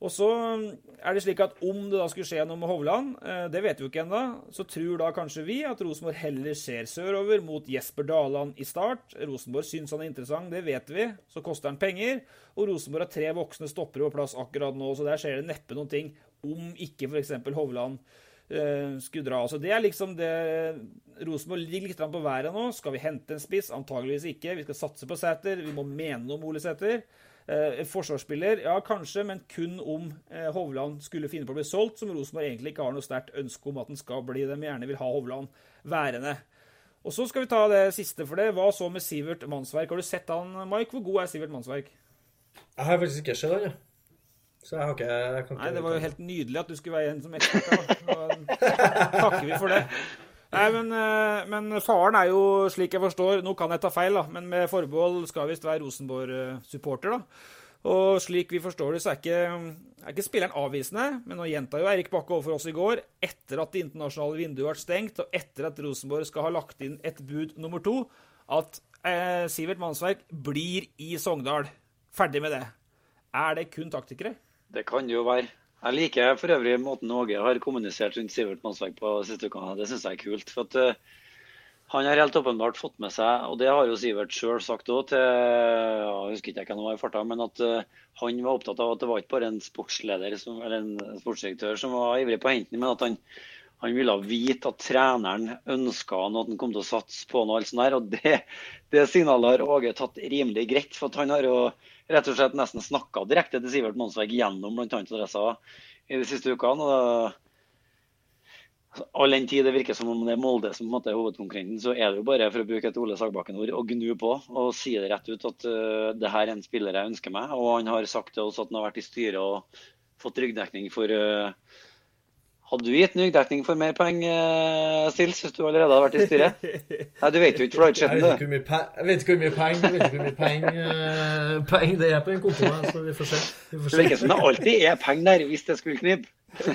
Og så er det slik at om det da skulle skje noe med Hovland, eh, det vet vi jo ikke ennå, så tror da kanskje vi at Rosenborg heller ser sørover mot Jesper Daland i start. Rosenborg syns han er interessant, det vet vi. Så koster han penger. Og Rosenborg har tre voksne stoppere på plass akkurat nå, så der skjer det neppe noen ting om ikke f.eks. Hovland uh, skulle dra. Så det er liksom det Rosenborg ligger litt på været nå. Skal vi hente en spiss? Antageligvis ikke. Vi skal satse på Sæter. Vi må mene noe om Ole Sæter. Eh, forsvarsspiller, ja kanskje, men kun om eh, Hovland skulle finne på å bli solgt, som Rosenborg egentlig ikke har noe sterkt ønske om at den skal bli. De gjerne vil ha Hovland værende. Og så skal vi ta det siste for det. Hva så med Sivert Mannsverk? Har du sett han, Mike? Hvor god er Sivert Mannsverk? Jeg har faktisk ikke sett han, ja. Så jeg har ikke, jeg ikke Nei, det var jo helt nydelig at du skulle være en som ekspert. Da takker vi for det. Nei, men, eh, men, faren er jo, slik jeg forstår Nå kan jeg ta feil, da, men med forbehold skal visst være Rosenborg-supporter. da. Og slik vi forstår det, så er ikke, er ikke spilleren avvisende. Men nå gjenta jo Eirik Bakke overfor oss i går, etter at det internasjonale vinduet ble stengt, og etter at Rosenborg skal ha lagt inn et bud nummer to, at eh, Sivert Mannsverk blir i Sogndal. Ferdig med det. Er det kun taktikere? Det kan det jo være. Jeg liker for øvrig måten Åge har kommunisert rundt Sivert Mannsverk på siste ukene. Det syns jeg er kult. for at uh, Han har helt åpenbart fått med seg, og det har jo Sivert sjøl sagt òg, til jeg husker ikke hvem det var i farta, men at uh, han var opptatt av at det var ikke bare en sportsleder som, eller en sportsdirektør som var ivrig på hentene, men at han han ville vite at treneren ønska han at han kom til å satse på noe. alt sånt der, og Det, det signalet har Åge tatt rimelig greit. for Han har jo rett og slett nesten snakka direkte til Sivert Monsveg gjennom bl.a. adressa i de siste ukene. og All den tid det virker som om det er Molde som er hovedkonkurrenten, så er det jo bare for å bruke et Ole Sagbakken-ord, å gnu på og si det rett ut at uh, det her er en spiller jeg ønsker meg. Og han har sagt til oss at han har vært i styret og fått ryggdekning for uh, hadde du gitt ryggdekning for mer poeng, uh, Stils, hvis du allerede hadde vært i styret? Nei, du vet jo ikke, for du har ikke sett det. Jeg vet ikke hvor mye peng jeg vet ikke hvor mye penger, uh, penger det er på en konto, Så vi får se. Vi får se. Det virker som det alltid er penger der, hvis det skulle knipe.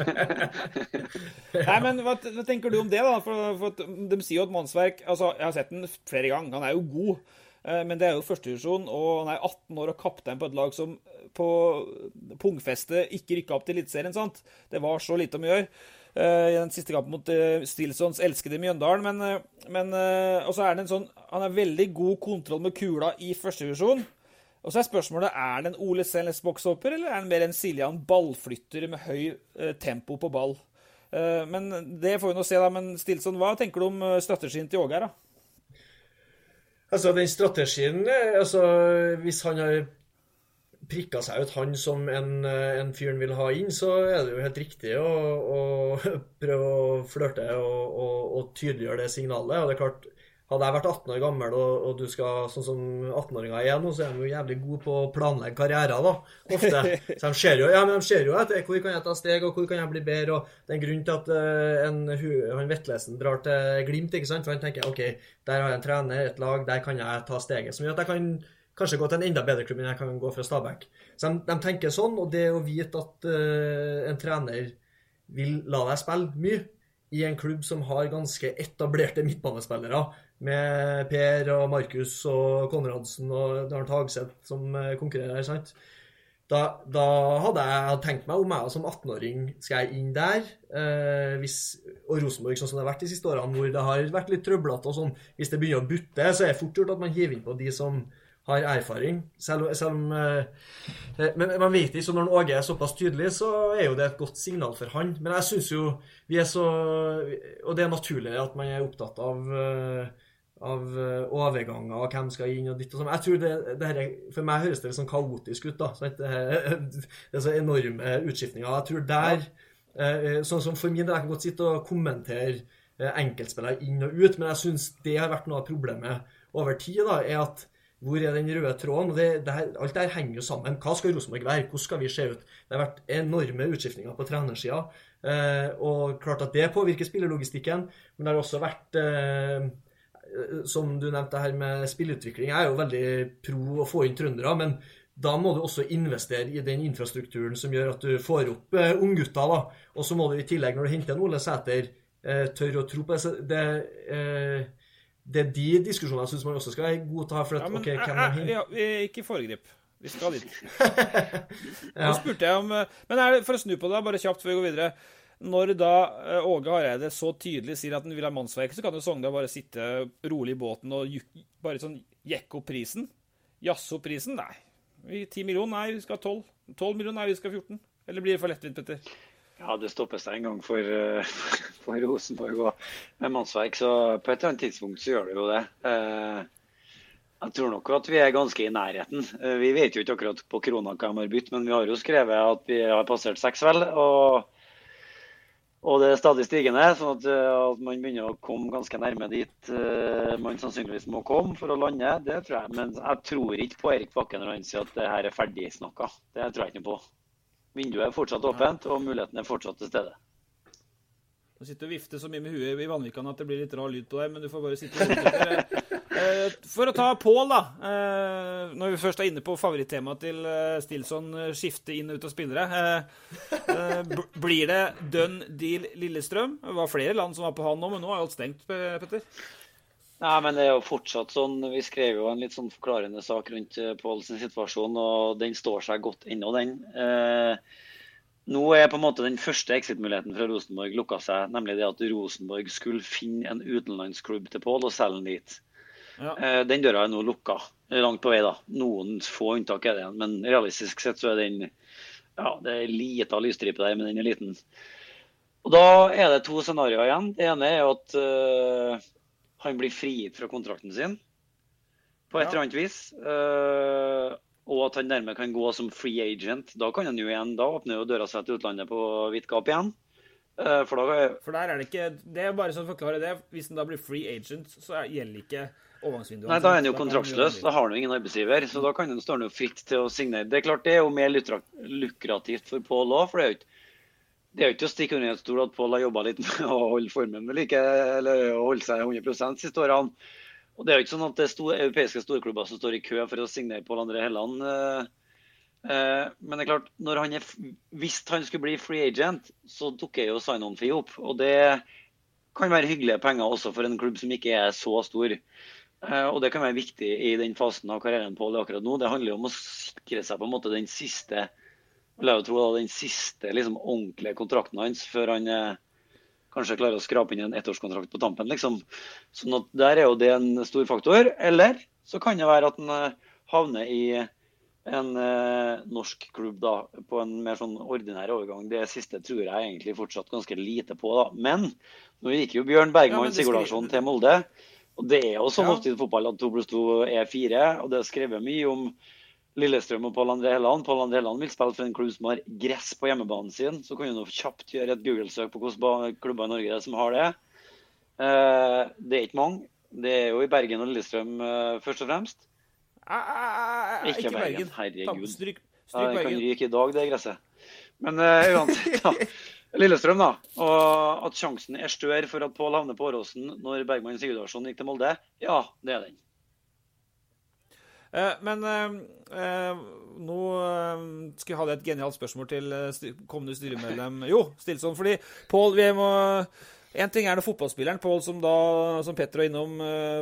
Nei, men hva, hva, tenker du om det, da? For, for De sier jo at Mannsverk altså, Jeg har sett den flere ganger. Han er jo god. Eh, men det er jo førstedivisjon, og han er 18 år og kaptein på et lag som på pungfestet ikke rykka opp til Eliteserien. sant? Det var så lite om å gjøre uh, i den siste kampen mot Stilsons elskede Mjøndalen. Men, men Og så er det en sånn Han har veldig god kontroll med kula i førstedivisjon. Og så er spørsmålet er det en Ole Selnes bokshopper, eller er han mer en Siljan ballflytter med høy eh, tempo på ball? Eh, men det får vi nå se, da. Men Stilson, hva tenker du om eh, strategien til Åge her, da? Altså, den strategien altså, Hvis han har prikka seg ut han som en, en fyren vil ha inn, så er det jo helt riktig å, å prøve å flørte og, og, og tydeliggjøre det signalet. Og det er klart, hadde jeg vært 18 år gammel, og, og du skal, sånn som 18-åringer er nå, så er de jo jævlig gode på å planlegge karrierer, da, ofte. Så de ser jo, ja, men de ser jo etter hvor kan jeg ta steg, og hvor kan jeg bli bedre. og Det er en grunn til at uh, en, han Vetlesen drar til Glimt, ikke sant? For han tenker OK, der har jeg en trener, et lag, der kan jeg ta steget. Som gjør at jeg kan kanskje gå til en enda bedre klubb enn jeg kan gå fra Stabæk. Så de, de, tenker sånn, og det å vite at uh, en trener vil la deg spille mye i en klubb som har ganske etablerte midtbanespillere, med Per og Markus og Konradsen og Arnt Hagseth som konkurrerer konkurrerer. sant? Da, da, hadde jeg tenkt meg om jeg som 18-åring skal jeg inn der. Eh, hvis, og Rosenborg, sånn som det har vært de siste årene, hvor det har vært litt trøblete og sånn, hvis det begynner å butte, så er det fort gjort at man hiver inn på de som har erfaring. Selv, selv om eh, eh Men man vet ikke, så når Åge er såpass tydelig, så er jo det et godt signal for han. Men jeg syns jo vi er så Og det er naturlig at man er opptatt av eh, av eh, overganger og hvem skal inn og ditt og sånn. Jeg tror det, det her, For meg høres det litt sånn kaotisk ut. da, sånn Det er så enorme utskiftninger. Jeg tror der, eh, sånn som For min del, jeg kan godt sitte og kommentere eh, enkeltspillere inn og ut, men jeg syns det har vært noe av problemet over tid. da, er at hvor er den røde tråden? Det, det her, alt det her henger jo sammen. Hva skal Rosenborg være? Hvordan skal vi se ut? Det har vært enorme utskiftninger på trenersida. Eh, og klart at det påvirker spillerlogistikken, Men det har også vært eh, Eh, som du nevnte her med spillutvikling, jeg er jo veldig pro å få inn trøndere. Men da må du også investere i den infrastrukturen som gjør at du får opp eh, unggutter. Og så må du i tillegg, når du henter en Ole Sæter, eh, tørre å tro på det. det eh, det er de diskusjonene jeg syns man også skal godta. For at, ja, men, okay, hvem er hin? Ja, ikke foregrip. Vi skal dit. ja. Nå spurte jeg om Men er det, for å snu på det, bare kjapt før vi går videre. Når da eh, Åge Hareide så tydelig sier at han vil ha mannsverk, så kan jo Sogndal bare sitte rolig i båten og bare sånn jekke opp prisen. Jazze opp prisen? Nei. 10 millioner? Nei, vi skal ha 12. 12 millioner? Nei, vi skal ha 14. Eller blir det for lettvint, Petter? Ja, det stopper seg en gang for, eh, for Rosenborg og med mannsverk, så på et eller annet tidspunkt så gjør det jo det. Eh, jeg tror nok at vi er ganske i nærheten. Vi vet jo ikke akkurat på krona hva de har bytt, men vi har jo skrevet at vi har passert seks, vel. og og det er stadig stigende, sånn at, eh, at, man begynner å komme ganske nærme dit uh, man sannsynligvis må komme for å lande. Det tror jeg. Men jeg tror ikke på Erik Bakke når han sier at det her er ferdig snakka. Det tror jeg ikke på. Vinduet er fortsatt åpent, og muligheten er fortsatt til stede. Du sitter og vifter så mye med huet i Vanvikan at det blir litt rar lyd på deg, men du får bare sitte og Eh, for å ta Pål, da. Eh, når vi først er inne på favorittemaet til eh, Stilson, skifte inn og ut av spillere. Blir det dønn deal Lillestrøm? Det var flere land som var på han nå, men nå er alt stengt, Petter? Nei, men det er jo fortsatt sånn. Vi skrev jo en litt sånn forklarende sak rundt Påls situasjon, og den står seg godt ennå, den. Nå er på en måte den første exit-muligheten fra Rosenborg lukka seg, nemlig det at Rosenborg skulle finne en utenlandsklubb til Pål og selge den dit. Ja. Eh, den døra er nå lukka langt på vei. da. Noen få unntak er det, men realistisk sett så er den ja, det er lita lysstripe der, men den er liten. Og da er det to scenarioer igjen. Det ene er at uh, han blir frigitt fra kontrakten sin på et Ja. eller annet vis. Uh, og at han dermed kan gå som free agent. Da kan han jo igjen, da åpner jo døra seg til utlandet på vidt gap igjen. Uh, for da For der er det ikke Det er bare sånn forklare det. Hvis han da blir free agent, så er- gjelder ikke overgangsvinduet. Nei, da er han jo kontraktsløs. Da har han jo ingen arbeidsgiver. Så da kan han, stå fritt til å signere. Det er klart det er jo mer lukrativt for Pål òg, for det er jo ikke det å stikke under en stol at Pål har jobba litt med å holde formen ved like, eller å holde seg 100 siste årene. Og det er jo ikke sånn at det er store, europeiske storklubber som står i kø for å signere Pål André Helland. eh, eh, Men det er klart, han er, hvis han skulle bli free agent, så dukker jo sign-on-fee opp. Og det kan være hyggelige penger også for en klubb som ikke er så stor. Eh, Og det kan være viktig i den fasen av karrieren Pål er akkurat nå. Det handler jo om å sikre seg på en måte den siste vil jeg jo tro da, den siste liksom, ordentlige kontrakten hans før han eh, kanskje klarer å skrape inn en ettårskontrakt på tampen. liksom. Sånn at Der er jo det en stor faktor. Eller så kan det være at han eh, havner i en eh, norsk klubb da, på en mer sånn ordinær overgang. Det siste tror jeg egentlig fortsatt ganske lite på. da. Men nå gikk jo Bjørn Ja, Bergman men Sigurdarsson til Molde. Og det er jo sånn ofte i fotball at to pluss to er fire. Og det er skrevet mye om Lillestrøm og Pål André Helland. Pål André Helland vil spille for en klubb som har gress på hjemmebanen sin. Så kan du kjapt gjøre et Google-søk på hvilke klubber i Norge det er som har det. Eh, det er ikke mange. Det er jo i Bergen og Lillestrøm eh, først og fremst. Ikke ah, ah, ah, Ikke Bergen, herregud. Stryk, Stryk, Ja, kan ryke i dag, det gresset. Men eh, uansett, da. Lillestrøm, da. Og at sjansen er større for at Pål havner på Åråsen når Bergman Sigurdarsson gikk til Molde, ja, det er den. Eh, Men eh, eh, nå eh, skal jeg ha et genialt spørsmål til kommende styremedlem Jo, Stilson. Fordi Pål, vi må En ting er det fotballspilleren. Pål, som da, som Petter var innom,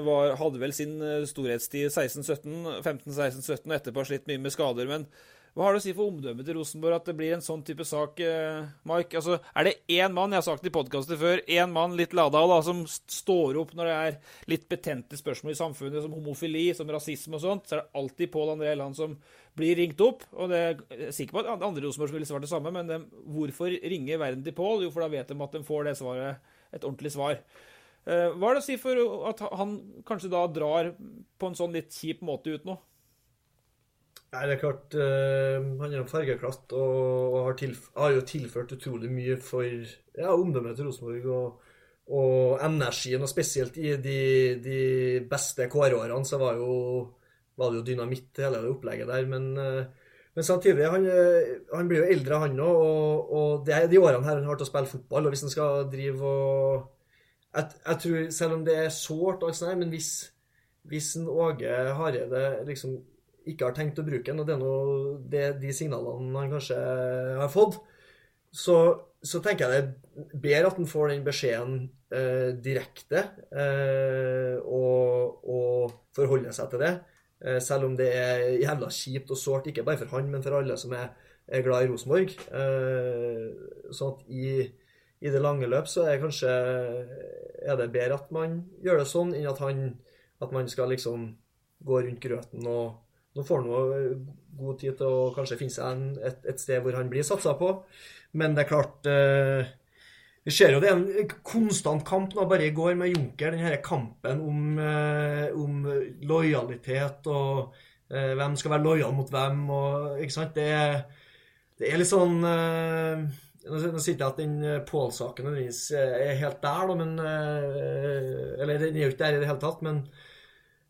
var, hadde vel sin storhetstid 16-17, 15-16-17, og etterpå har slitt mye med skader. Men hva har det å si for omdømmet til Rosenborg at det blir en sånn type sak, eh, Mike? Altså, er det én mann, jeg har sagt det i podkaster før, én mann litt lada da, som står opp når det er litt betente spørsmål i samfunnet, som homofili, som rasisme og sånt, så er det alltid Pål André Land som blir ringt opp. Og det, jeg er sikker på at andre Rosenborg ville svart det samme, men de, hvorfor ringer verden til Pål? Jo, for da vet de at de får det svaret, et ordentlig svar. Eh, hva er det å si for at han kanskje da drar på en sånn litt kjip måte ut nå? Nei, det er klart uh, Han er jo fargeklatt og, har, tilf har jo tilført utrolig mye for ja, omdømmet til Rosenborg. Og, og energien, og spesielt i de, de beste KR-årene, så var, jo, var det jo dynamitt, hele det opplegget der. Men, eh, men samtidig, han, eh, han blir jo eldre, han òg. Og, og det er de årene her han har til å spille fotball. Og hvis han skal drive og jeg, jeg tror, Selv om det er sårt, men hvis, hvis en Åge Hareide liksom ikke har tenkt å bruke den, og det er noe, det, de signalene han kanskje har fått, så, så tenker jeg det er bedre at han får den beskjeden eh, direkte eh, og, og forholder seg til det. Eh, selv om det er jævla kjipt og sårt, ikke bare for han, men for alle som er, er glad i Rosenborg. Sånn at i, i det lange løp så er kanskje er det bedre at man gjør det sånn, enn at, han, at man skal liksom gå rundt grøten og nå får han jo god tid til å kanskje finne seg et, et sted hvor han blir satsa på. Men det er klart eh, Vi ser jo det er en konstant kamp nå, bare i går med Junker. Den her kampen om, eh, om lojalitet og eh, hvem skal være lojal mot hvem. og ikke sant, Det, det er litt sånn eh, Nå sier jeg ikke at den eh, Pål-saken eh, er helt der, da, men eh, Eller den er jo ikke der i det hele tatt, men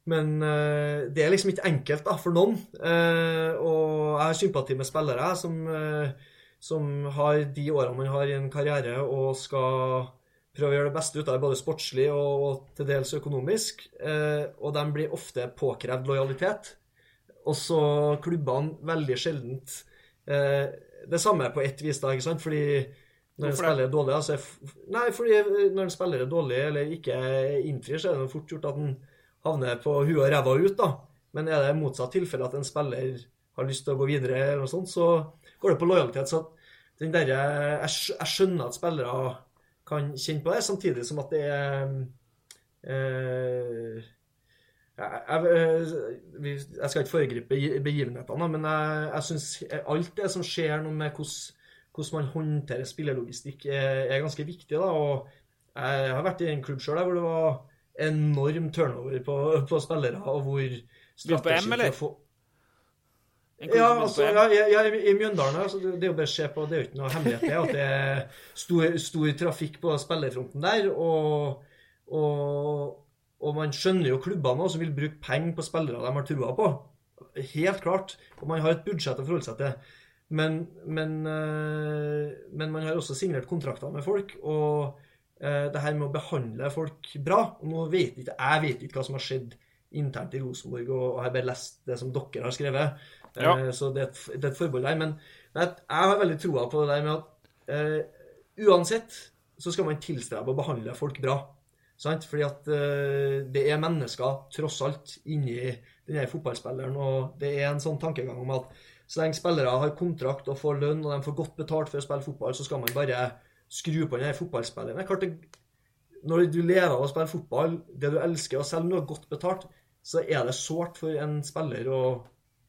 men uh, det er liksom ikke enkelt da, for noen. Uh, og jeg har sympati med spillere som, uh, som har de årene man har i en karriere og skal prøve å gjøre det beste ut av det, både sportslig og, og til dels økonomisk. Og de blir ofte påkrevd lojalitet. Og så klubbene veldig sjeldent det samme på ett vis, da, ikke sant? Fordi når en spiller er dårlig altså, Nei, fordi når en spiller er dårlig eller ikke innfrir, så er det fort gjort at en havner på huet og ræva ut, da. Men er det motsatt tilfelle at en spiller har lyst til å gå videre, eller noe sånt, så går det på lojalitet. Så den derre jeg, jeg skjønner at spillere kan kjenne på det, samtidig som at det er eh, jeg, jeg, jeg skal ikke foregripe gi- begivenhetene, men jeg, jeg syns alt det som skjer nå med hvordan man håndterer spillelogistikk, er, er ganske viktig. da, og Jeg har vært i en klubb sjøl hvor det var enorm turnover på, på spillere, og hvor eller? for å få ja, altså, ja, ja, i- Mjøndalen altså, det er jo bare å se på, det er jo ikke noe hemmelighet det, at det er stor, stor trafikk på spillerfronten der. Og, og, og man skjønner jo klubbene også vil bruke penger på spillere de har trua på. Helt klart. Og man har et budsjett å forholde seg til. Men, men, eh, men man har også signert kontrakter med folk. Og det her med å behandle folk bra og Nå vet ikke, Jeg vet ikke hva som har skjedd internt i Rosenborg, og, og jeg har bare lest det som dere har skrevet. Ja. Eh, Så det er, et, det er et forbehold der. Men jeg, jeg har veldig troa på det der med at uh, uansett så skal man tilstrebe å behandle folk bra. Sant? Fordi at uh, det er mennesker, tross alt, inni denne fotballspilleren. Og det er en sånn tankegang om at så lenge spillere har kontrakt og får lønn, og de får godt betalt for å spille fotball, så skal man bare skru på denne fotballspilleren. Det er klart det, når du lever av å spille fotball, det du elsker, og selv om du har godt betalt, så er det sårt for en spiller å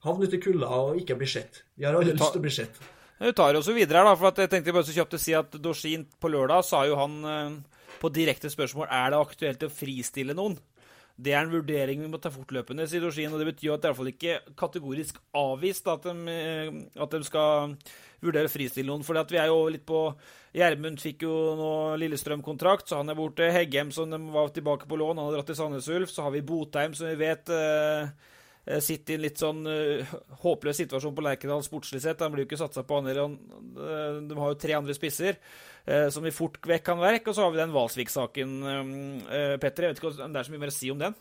havne ute i kulda og ikke bli sett. Vi har alle tar, lyst til å bli sett. Du tar oss videre her, da. For at jeg tenkte bare så kjapt å si at Dorsin på lørdag sa jo han eh, på direkte spørsmål er det aktuelt å fristille noen. Det er en vurdering vi må ta fortløpende, sier Dorsin. Og det betyr jo at det er i hvert fall ikke kategorisk avvist at de, eh, at de skal vurdere å fristille noen. For vi er jo litt på Gjermund fikk jo nå Lillestrøm-kontrakt, så han er borte. Heggem, som var tilbake på lån, han har dratt til Sandnes Ulf. Så har vi Botheim, som vi vet eh, eh, sitter i en litt sånn eh, håpløs situasjon på Lerkendal sportslig sett. Han blir jo ikke satsa på. Han, eh, de har jo tre andre spisser som vi fort vekk kan verke. Og så har vi den Valsvik-saken, Petter. Jeg vet ikke om det er så mye mer å si om den.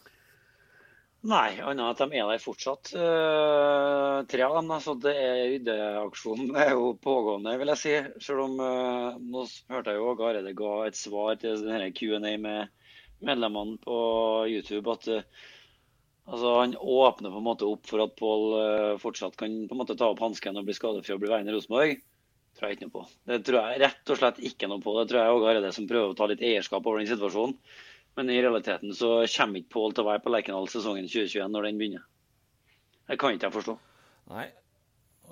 Nei, annet at de er der fortsatt. Uh, tre av dem. Så det er ryddeaksjonen er jo pågående, vil jeg si. Selv om uh, nå hørte jeg jo Åge Hareide ga et svar til denne Q&A med medlemmene på YouTube. at eh, altså, Han åpner på en måte opp for at Pål eh, fortsatt kan på en måte ta opp hansken og bli skadefri og bli værende i Rosenborg. tror jeg ikke noe på. Det tror jeg rett og slett ikke noe på. Det tror jeg Åge Hareide som prøver å ta litt eierskap over den situasjonen. Men i realiteten så kommer ikke Pål til å være på Lerkendal sesongen 2021 når den begynner. Det kan ikke jeg forstå. Nei.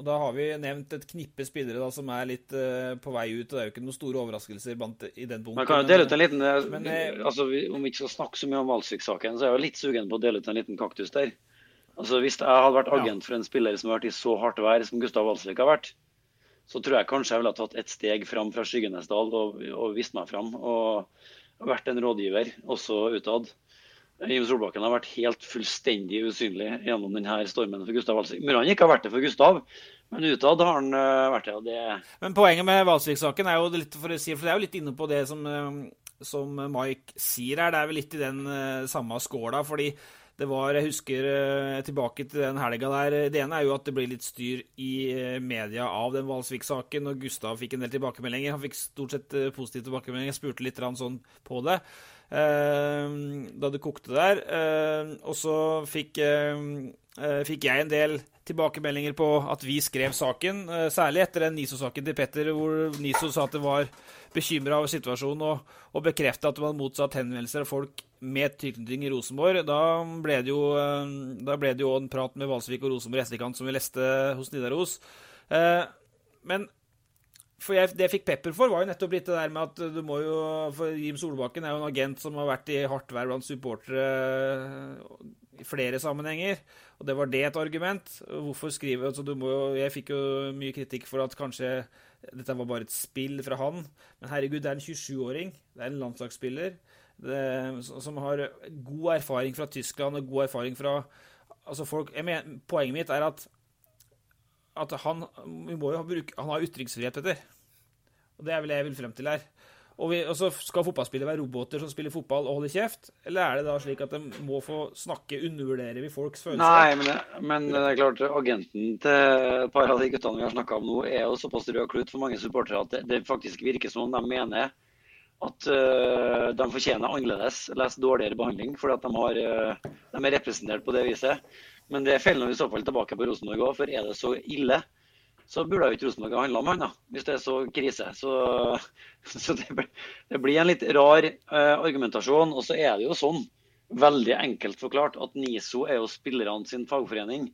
Og da har vi nevnt et knippe spillere da, som er litt uh, på vei ut. og Det er jo ikke noen store overraskelser blant, i den bunken. Man kan jo dele ut en liten eh, men, eh, altså, Om vi ikke skal snakke så mye om Valsvik-saken, så er jeg jo litt sugen på å dele ut en liten kaktus der. Altså Hvis jeg hadde vært agent for en spiller som har vært i så hardt vær som Gustav Valsvik har vært, så tror jeg kanskje jeg ville ha tatt et steg fram fra Skyggenesdal og, og vist meg fram. Og vært en rådgiver, også utad. Jim Solbakken har vært helt fullstendig usynlig gjennom denne stormen for Gustav Valsvik. Mulig han ikke har vært det for Gustav, men utad har han eh, vært det. og det Men poenget med Valsvik-saken er jo litt for å si, for det er jo litt inne på det som, eh, som Mike sier her. Det er vel litt i den eh, samme skåla. fordi det var, Jeg husker tilbake til den helga der. Det ene er jo at det ble litt styr i media av den Valsvik-saken, og Gustav fikk en del tilbakemeldinger. Han fikk stort sett positive tilbakemeldinger. Jeg spurte litt sånn på det da det kokte der. Eh, og så fikk, eh, eh, fikk jeg en del tilbakemeldinger på at vi skrev saken, eh, særlig etter den NISO-saken til Petter, hvor NISO sa at det var bekymra over situasjonen, og, og bekrefta at var motsatt henvendelser av folk med tilknytning i Rosenborg. Da ble jo, eh, da ble det jo en prat med Valsvik og Rosenborg etterkant, som vi leste hos Nidaros. Eh, men for jeg, det jeg fikk pepper for, var jo nettopp litt det der med at du må jo For Jim Solbakken er jo en agent som har vært i hardt vær blant supportere i flere sammenhenger. Og det var det et argument. Hvorfor skrive altså du må jo, Jeg fikk jo mye kritikk for at kanskje dette var bare et spill fra han. Men herregud, det er en 27-åring. Det er en landslagsspiller det, som har god erfaring fra Tyskland og god erfaring fra altså folk, mener, Poenget mitt er at at han, må jo bruke, han har ytringsfrihet, Petter. Og det er vel det jeg vil frem til her. Og, vi, og så Skal fotballspillere være roboter som spiller fotball og holder kjeft? Eller er det da slik at de må få snakke? Undervurderer vi folks følelser? Nei, men det, men det er klart, agenten til et par av de guttene vi har snakka om nå, er jo såpass rød klut for mange supportere at det, det faktisk virker som om de mener at uh, de fortjener annerledes, les dårligere behandling, fordi at de, har, uh, de er representert på det viset. Men det feller nå i så fall tilbake på Rosenborg òg, for er det så ille, så burde jo ikke Rosenborg ha handla om han, da, hvis det er så krise. Så, så det, det blir en litt rar uh, argumentasjon. Og så er det jo sånn, veldig enkelt forklart, at NISO er jo spillerne sin fagforening.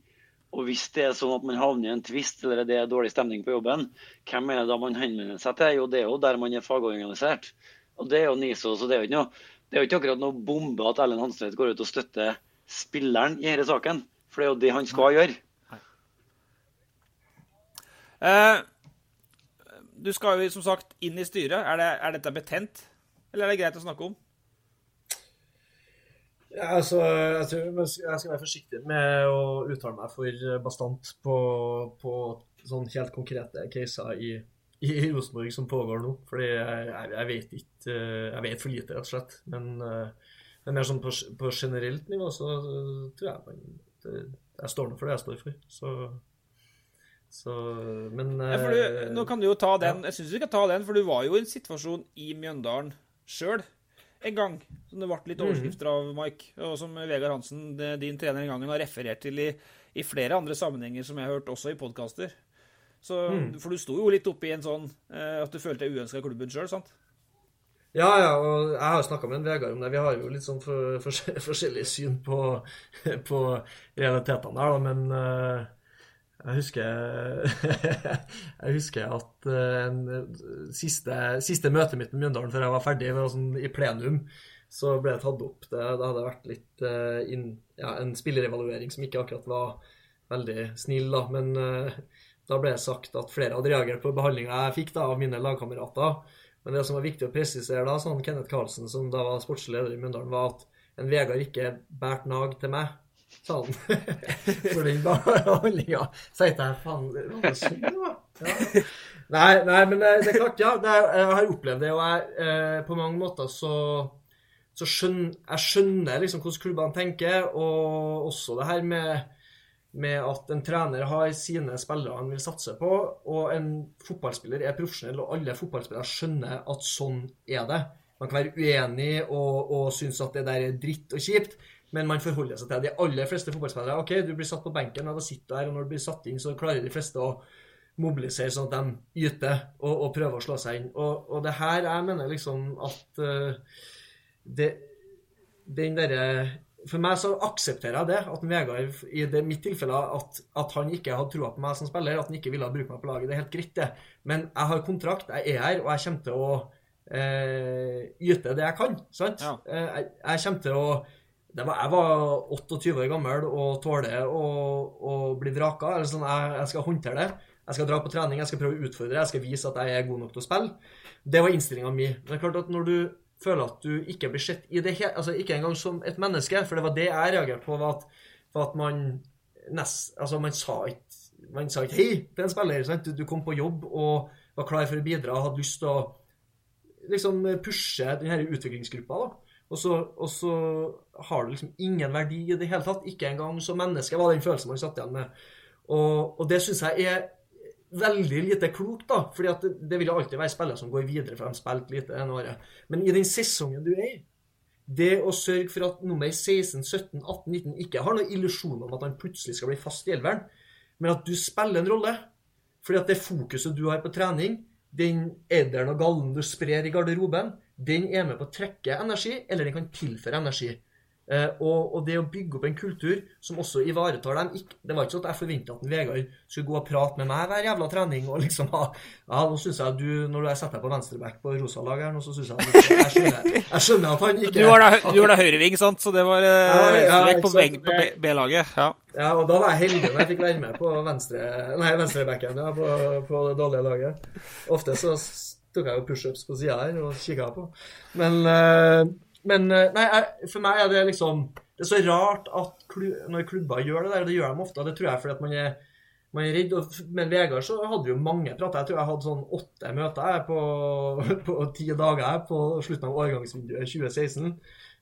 Og hvis det er sånn at man havner i en tvist eller det er dårlig stemning på jobben, hvem er det da man henvender seg til? Jo, det er jo der man er fagorganisert. Og det er jo NISO, så det er jo ikke noe det er jo ikke akkurat noe bombe at Ellen Hanstvedt går ut og støtter spilleren i denne saken. For det er jo det han skal gjøre. Uh, du skal jo som sagt inn i styret. Er, det, er dette betent, eller er det greit å snakke om? Ja, altså, jeg, tror jeg skal være forsiktig med å uttale meg for bastant på, på sånn helt konkrete caser i, i Rosenborg som pågår nå. Fordi jeg, jeg, vet ikke Jeg vet for lite, rett og slett. Men, men mer sånn på, på, generelt nivå så tror jeg man det, Jeg står nå for det jeg står for. Så, så Men ja, du, Nå kan du jo ta den. Jeg syns du skal ta den, for du var jo i en situasjon i Mjøndalen sjøl en gang, som det ble litt overskrifter av, Mike. Og som Vegard Hansen, din trener, en gang har referert til i, i flere andre sammenhenger som jeg har hørt også i podkaster. Mm. For du sto jo litt oppi en sånn eh, at du følte deg uønska i klubben sjøl, sant? Ja, ja, og jeg har snakka med en Vegard om det. Vi har jo litt sånn for, for, forskjellig syn på, på realitetene her, da, men uh, jeg husker, jeg husker at uh, siste, siste møtet mitt med Mjøndalen før jeg var ferdig, var sånn, i plenum, så ble det tatt opp. Det, det hadde vært litt uh, inn, ja, en spillerevaluering som ikke akkurat var veldig snill, da. Men da ble det sagt at flere hadde reagert på behandlinga jeg fikk da, av mine lagkamerater. Men det som var viktig å presisere da, sånn Kenneth Karlsen, som da var sportslig leder i Mjøndalen, var at en Vegard ikke bært nag til meg sa han. For den behandlinga. sier jeg faen, var det sånn det var? Ja. Nei, nei, men det, det er klart, ja. Er, jeg har opplevd det, og jeg, eh, på mange måter så, så skjønner jeg skjønner liksom hvordan klubbene tenker, og også det her med, med at en trener har sine spillere han vil satse på, og en fotballspiller er profesjonell, og alle fotballspillere skjønner at sånn er det. Man kan være uenig og, og synes at det der er dritt og kjipt, men man forholder seg til de aller fleste fotballspillere. OK, du blir satt på benken, og da sitter du her, og når du blir satt inn, så klarer de fleste å mobilisere sånn at de yter og, og prøver å slå seg inn. Og, og det her jeg mener liksom at uh, det, den derre For meg så aksepterer jeg det, at Vegard i det, mitt tilfelle at, at, han ikke hadde trua på meg som spiller, at han ikke ville bruke meg på laget. Det er helt greit, det. Men jeg har kontrakt, jeg er her, og jeg kommer til å eh, yte det jeg kan. sant? Ja. Uh, jeg, jeg kommer til å var, jeg var 28 år gammel og tåler å bli vraka. Eller sånn, jeg, jeg, skal håndtere det. Jeg skal dra på trening, jeg skal prøve å utfordre, jeg skal vise at jeg er god nok til å spille. Det var innstillinga mi. Men det er klart at når du føler at du ikke blir sett i det hele altså Ikke engang som et menneske, for det var det jeg reagerte på, var at, var at man nest, altså man sa ikke man sa ikke 'hei' til en spiller. Sant? Du, du kom på jobb og var klar for å bidra hadde lyst til å liksom pushe denne utviklingsgruppa. da. Og så, og så, har du liksom ingen verdi i det hele tatt. Ikke engang som menneske, var den følelsen man satt igjen med. Og, og det syns jeg er veldig lite klokt, da. fordi det, det vil alltid være spillere som går videre, for de spilte lite ene året. Men i den sesongen du er i, det å sørge for at nummer 16, 17, 18, 19 ikke har noen illusjon om at han plutselig skal bli fast i elveren, men at du spiller en rolle. Fordi at det fokuset du har på trening, den edderen og gallen du sprer i garderoben, den er med på å trekke energi, eller den kan tilføre energi. Eh, og, og, det å bygge opp en kultur som også ivaretar dem ikke, Det var ikke sånn at jeg forventa at Vegard skulle gå og prate med meg hver jævla trening. og liksom ha, ja, nå synes jeg du, Når du setter deg på venstreback på rosalag her, nå så syns jeg, jeg, skjønner, jeg skjønner at han ikke Du var da, du da høyreving, sant? Så det var venstreback ja, ja, på, på B-laget. Ja. ja, og da var jeg heldig når jeg fikk være med på venstre, nei, venstrebacken ja, på, på det dårlige laget. Ofte så tok jeg jo pushups på sida her og kikka på. Men, eh, men nei, jeg, for meg er det liksom Det er så rart at klub, når klubber gjør det der, og det gjør de ofte, det tror jeg fordi at man er man er redd. Med Vegard så hadde jo mange prater. Jeg tror jeg hadde sånn åtte møter på, på ti dager på slutten av årgangsvinduet 2016.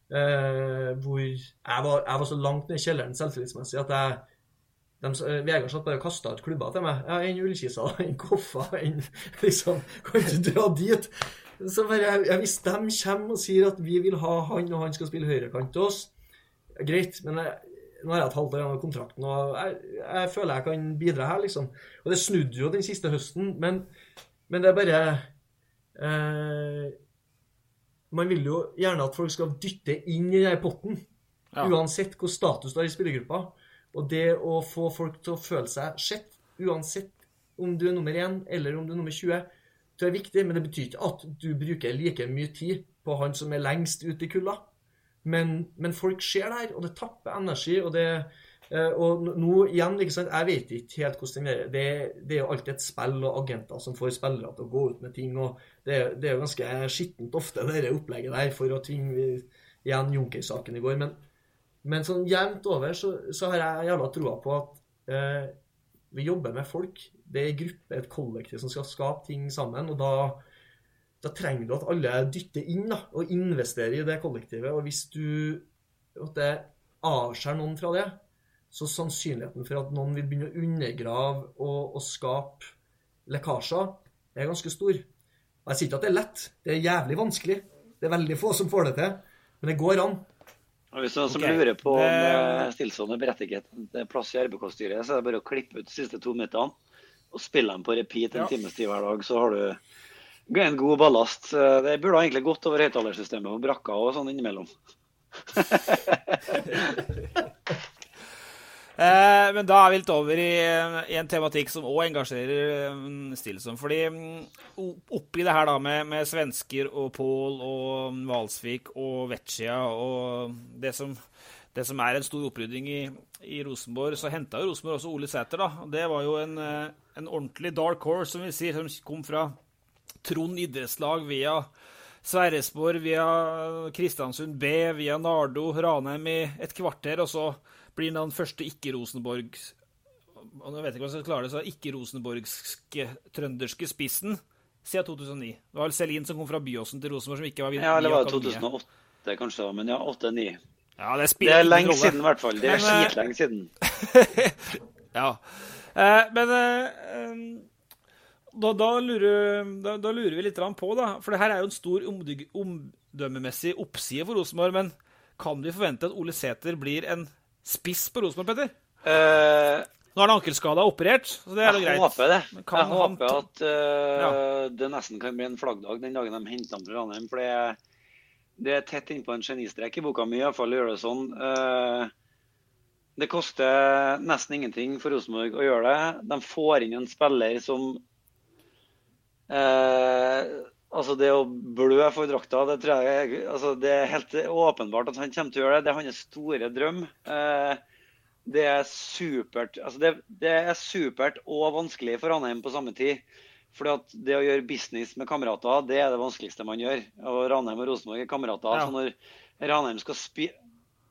Eh, hvor jeg var, jeg var, så langt ned i kjelleren selvtillitsmessig at jeg de, eh, Vegard satt bare og kasta ut klubber til meg. Ja, en Ullkisa, en Koffa, en liksom Kan ikke dra dit? Så bare, Hvis de kommer og sier at vi vil ha han, og han skal spille høyrekant til oss, greit. Men jeg, nå har jeg et halvt år igjen av kontrakten, og jeg, jeg, føler jeg kan bidra her, liksom. Og det snudde jo den siste høsten, men, men det er bare eh, Man vil jo gjerne at folk skal dytte inn i den potten, ja. uansett hvor status det er i spillergruppa. Og det å få folk til å føle seg sett, uansett om du er nummer én eller om du er nummer 20, det er viktig, men det betyr ikke at du bruker like mye tid på han som er lengst ute i kulda. Men, men folk ser det her, og det tapper energi. og det eh, og nå igjen, sant, Jeg vet ikke helt hvordan det er. Det, det er jo alltid et spill og agenter som får spillere til å gå ut med ting. og Det, det er jo ganske skittent ofte, det opplegget der, for å tvinge igjen Junker-saken i går. Men, men sånn jevnt over så, så har jeg jævla troa på at eh, vi jobber med folk. Det er en gruppe, et kollektiv, som skal skape ting sammen. og da da trenger du at alle dytter inn da, og investerer i det kollektivet. Og hvis du det avskjærer noen fra det, så sannsynligheten for at noen vil begynne å undergrave og, og skape lekkasjer, er ganske stor. Og Jeg sier ikke at det er lett. Det er jævlig vanskelig. Det er veldig få som får det til. Men det går an. Og Hvis noen som okay. lurer på om det... Er berettiget plass i RBK-styret, så er det bare å klippe ut de siste to minuttene og spille dem på repeat en ja. times tid hver dag, så har du en god ballast. Det burde egentlig gått over høyttalersystemet på brakka og sånn innimellom. eh, men da er vi litt over i, i en tematikk som òg engasjerer um, Stilson. Fordi um, oppi det her da med, med svensker og Pål og Valsvik og Vecchia og det som, det som er en stor opprydding i, i Rosenborg, så henta jo Rosenborg også Ole Sæter. da. Det var jo en, en ordentlig dark horse, som vi sier, som kom fra Trond idrettslag via Sverresborg, via Kristiansund B, via Nardo, Ranheim i et kvarter, og så blir han den første ikke-Rosenborg og nå vet jeg ikke hva jeg skal klare det, så ikke-rosenborgske trønderske spissen siden 2009. Det var vel Selin som kom fra Byåsen til Rosenborg, som ikke var Ja, eller var det 2008 kanskje, men ja, 8-9. Ja, det, det, er lenge siden, i hvert fall. Det er eh, skitlenge siden. ja. Eh, men eh, da, da, lurer, da, da, lurer, vi litt på, da. For det her er jo en stor omdømmemessig oppside for Rosenborg. Men kan vi forvente at Ole Sæter blir en spiss på Rosenborg, Petter? Uh, Nå er han ankelskada operert, så det er jo greit. Jeg håper det. Jeg håper at uh, ja. det nesten kan bli en flaggdag den dagen de henter ham fra Ranheim. For det er, tett innpå en genistrek i boka mi, iallfall gjør det sånn. Uh, det koster nesten ingenting for Rosenborg å gjøre det. De får inn en spiller som Eh, altså Det å blø for drakta, det tror jeg altså det er helt åpenbart at han kommer til å gjøre det. Det er hans store drøm. Eh, det er supert altså det, det, er supert og vanskelig for Ranheim på samme tid. Fordi at det å gjøre business med kamerater, det er det vanskeligste man gjør. Og Ranheim og Rosenborg er kamerater. Ja. Så når Ranheim skal spi...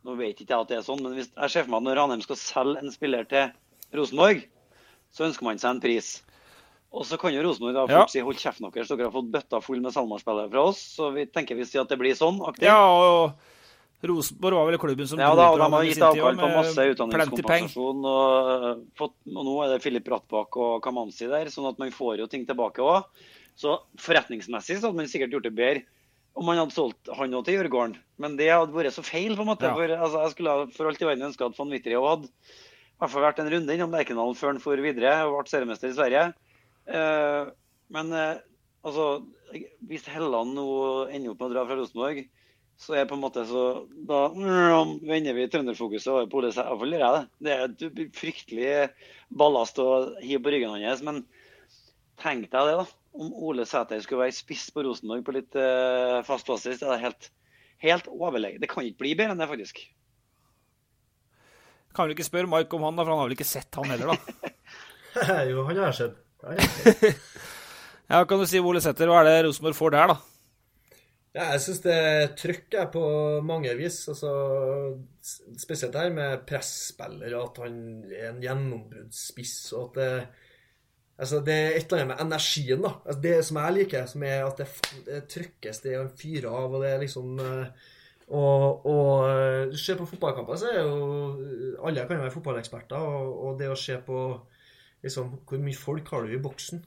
Nå vet ikke jeg at det er sånn, men hvis, jeg ser for meg at når Ranheim skal selge en spiller til Rosenborg, så ønsker man seg en pris. Og så kan jo Rosenborg da fort ja. si hold kjeften deres, dere har fått bøtta full med Salmar-spillere fra oss. Så vi tenker vi sier at det blir sånn. Aktivt. Ja, og Rosenborg var vel klubben som Ja da, og de har gitt avkall på masse utdanningskompensasjon. Og, fått, og, nå er det Filip Brattbakk og Kamanzi der, sånn at man får jo ting tilbake òg. Så forretningsmessig så hadde man sikkert gjort det bedre om han hadde solgt han òg til Jørgården. Men det hadde vært så feil, på en måte. Ja. For altså, jeg skulle for alt i verden ønske at von Witteri hadde i hvert fall vært en runde innom Lerkendal før han for videre og ble seriemester i Sverige. Eh, men eh, altså, hvis Helland nå ender opp med å dra fra Rosenborg, så er på en måte så Da mm, vender vi trønderfokuset over på Ole Iallfall gjør jeg det. Det er et fryktelig ballast å hive på ryggen hans. Men tenk deg det, da. Om Ole Sæter skulle være spiss på Rosenborg på litt uh, fast basis. Det er helt, helt overlegent. Det kan ikke bli bedre enn det, faktisk. Kan du ikke spørre Mike om han, da, for han har vel ikke sett han heller, da? jo, han har sett. ja, kan du si, Ole Sæter, hva er det Rosenborg får der, da? Ja, jeg syns det trykker på mange vis. Altså, spesielt her med presspiller, at han er en gjennombruddsspiss. og at det, altså, det er et eller annet med energien, da. Altså, det som jeg liker, som er at det, det trykkes, det fyrer av, og det er liksom eh, og, og eh, du ser på fotballkamper, så er jo Alle kan være fotballeksperter, og, og det å se på liksom, hvor mye folk har du i boksen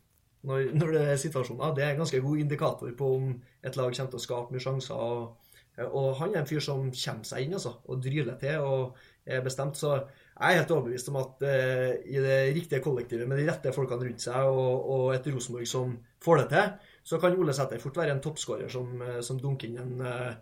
når, når, det er situasjoner. Det er en ganske god indikator på om et lag kommer til å skape mye sjanser. Og, og han er en fyr som kommer seg inn altså, og dryler til og er bestemt. Så jeg er helt overbevist om at eh, i det riktige kollektivet med de rette folkene rundt seg, og, og et Rosenborg som får det til, så kan Ole Sæter fort være en toppskårer som, eh, som dunker inn en, uh,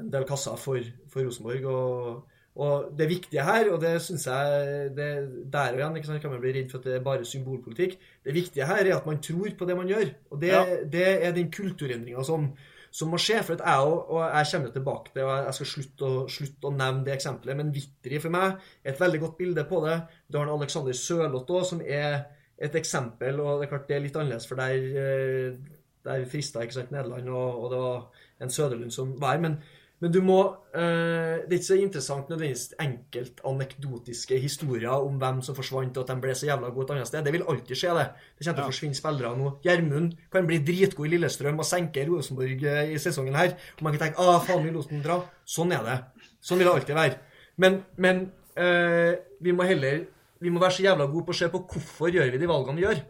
en del kasser for, for Rosenborg. Og, Og det viktige her, og det syns jeg det, Der og igjen ikke sant, kan man bli redd for at det er bare symbolpolitikk. Det viktige her er at man tror på det man gjør. Og det, Ja. det er den kulturendringa som, som må skje. For at jeg, og, jeg kommer tilbake til, og jeg skal slutte å, slutte å nevne det eksempelet, men Vitri for meg er et veldig godt bilde på det. Du har en Alexander Sørloth òg, som er et eksempel, og det er klart det er litt annerledes, for der, eh, der frista ikke sant, Nederland, og, og det var en Søderlund som var her. Men, men du må eh, Det er ikke så interessant nødvendigvis enkelt anekdotiske historier om hvem som forsvant, og at de ble så jævla gode et annet sted. Det vil alltid skje, det. Det kommer til å forsvinne spillere nå. Gjermund kan bli dritgod i Lillestrøm og senke Rosenborg eh, i sesongen her. Og man kan tenke ah, faen, vi lot den dra? Sånn er det. Sånn vil det alltid være. Men, men eh, vi må heller vi må være så jævla gode på å se på hvorfor gjør vi de valgene vi gjør.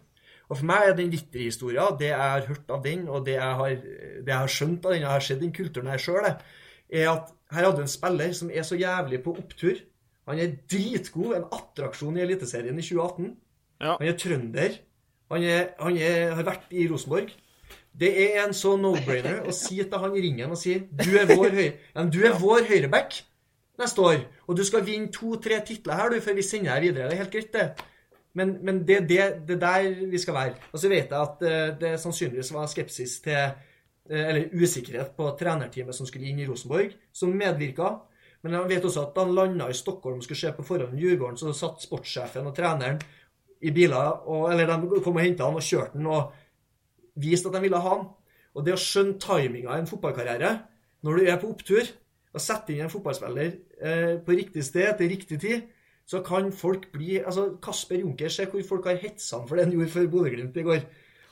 Og For meg er den Vitry-historien, det jeg har hørt av den, og det jeg har, det jeg har skjønt av den, jeg har sett den kulturen her sjøl, er at her hadde du en spiller som er så jævlig på opptur. Han er dritgod, en attraksjon i Eliteserien i 2018. Han er trønder. Han, er, han er, har vært i Rosenborg. Det er en så no-brainer å si til han i ringen og si du er vår, høy, ja, du er vår høyreback neste år. Og du skal vinne to-tre titler her du, før vi sender deg videre. Det er helt greit, det. Men, men det er det, det der vi skal være. Og så vet jeg at eh, det sannsynligvis var skepsis til Eller usikkerhet på trenerteamet som skulle inn i Rosenborg, som medvirka. Men jeg vet også at da han landa i Stockholm og skulle se på forhånd Djurgården, så satt sportssjefen og treneren i biler, og, eller de kom og henta han og kjørte han og viste at de ville ha han. Og det å skjønne timinga i en fotballkarriere når du er på opptur, og sette inn en fotballspiller eh, på riktig sted til riktig tid, så kan folk bli altså Kasper Junker, se hvor folk har hetsa han for det han gjorde for Bodø-Glimt i går.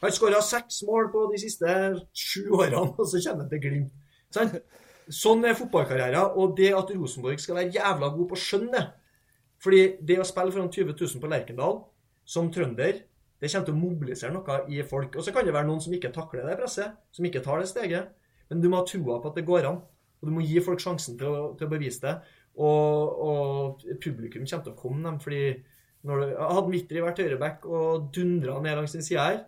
Han skåra seks mål på de siste sju årene, og så kommer han til Glimt. Sånn? Sånn er fotballkarrieren. Og det at Rosenborg skal være jævla god på skjønn, det Fordi det å spille foran 20 000 på Lerkendal som trønder, det kommer til å mobilisere noe i folk. Og så kan det være noen som ikke takler det presset, som ikke tar det steget. Men du må ha troa på at det går an. Og du må gi folk sjansen til å, til å bevise det. Og, og publikum kommer til å komme dem, fordi når det, Hadde Mitri vært høyreback og dundra ned langs den sida her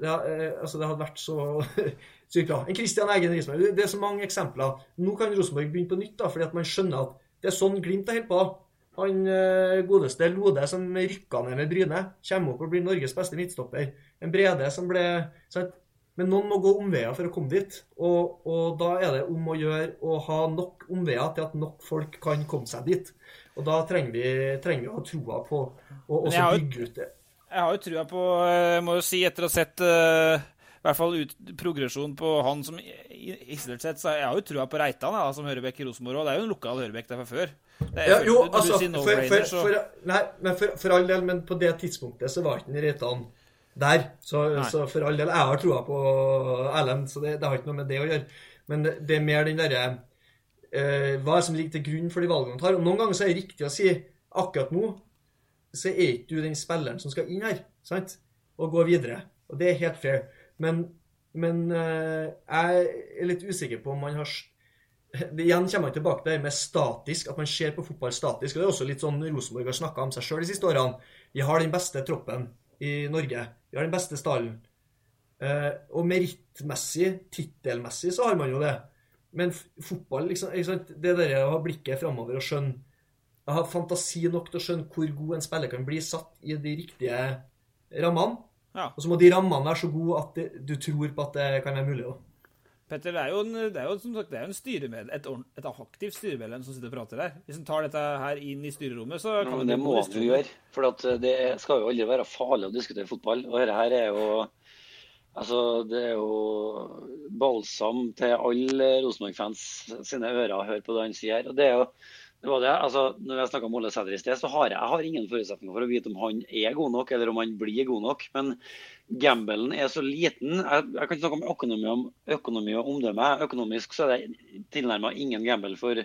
det, eh, altså det hadde vært så sykt bra. En Christian Eggen Rismark. Det er så mange eksempler. Nå kan Rosenborg begynne på nytt, da, fordi at man skjønner at det er sånn Glimt holder på. Han eh, godeste Lode som rykka ned med Bryne, kommer opp og blir Norges beste midtstopper. En Brede som ble sant? Men noen må gå omveier for å komme dit. Og, og, da er det om å gjøre å ha nok omveier til at nok folk kan komme seg dit. Og da trenger vi, trenger vi å ha troa på å også bygge ut det. Jeg har jo trua på, jeg må jo si, etter å ha sett uh, i hvert fall ut, progresjon på han som i- isolert sett, så jeg har jo trua på Reitan da, som hørebekk i Rosenborg òg. Det er jo en lokal hørebekk der fra før. Ja, jo, altså, du sier for, for, for, nei, men for, all del, men på det tidspunktet så var ikke Reitan der. Så, så for all del, jeg har troa på Erlend, så det, det har ikke noe med det å gjøre. Men det, det er mer den derre uh, Hva er som ligger til grunn for de valgene han tar? Og noen ganger så er det riktig å si akkurat nå så er ikke du den spilleren som skal inn her, sant? Og gå videre. Og det er helt fair. Men, men eh, jeg er litt usikker på om man har det, Igjen kommer man tilbake til det med statisk, at man ser på fotball statisk. og Det er også litt sånn Rosenborg har snakka om seg sjøl de siste årene. Vi har den beste troppen i Norge. Vi har den beste stallen. Eh, og merittmessig, tittelmessig, så har man jo det. Men fotball, liksom, det der å ha blikket framover og skjønne Jeg har fantasi nok til å skjønne hvor god en spiller kan bli satt i de riktige rammene. Ja. Og så må de rammene være så gode at det, du tror på at det kan være mulig. Også. Petter, det er jo, en, det er jo som sagt, det er en styremedlem, et, et aktivt styremedlem som sitter og prater der. Hvis en tar dette her inn i styrerommet, så Ja, kan men det må han jo gjøre. For at det skal jo aldri være farlig å diskutere fotball. Og dette her er jo Altså, det er jo balsam til alle Rosenborg-fans sine ører å høre på det han sier. Og det er jo det var det, altså, når jeg snakka om Ole Sæter i sted, så har jeg, jeg har ingen forutsetninger for å vite om han er god nok, eller om han blir god nok. Men gambelen er så liten. Jeg, jeg kan snakke om økonomi, om økonomi og omdømme. Økonomisk så er det tilnærma ingen gamble for,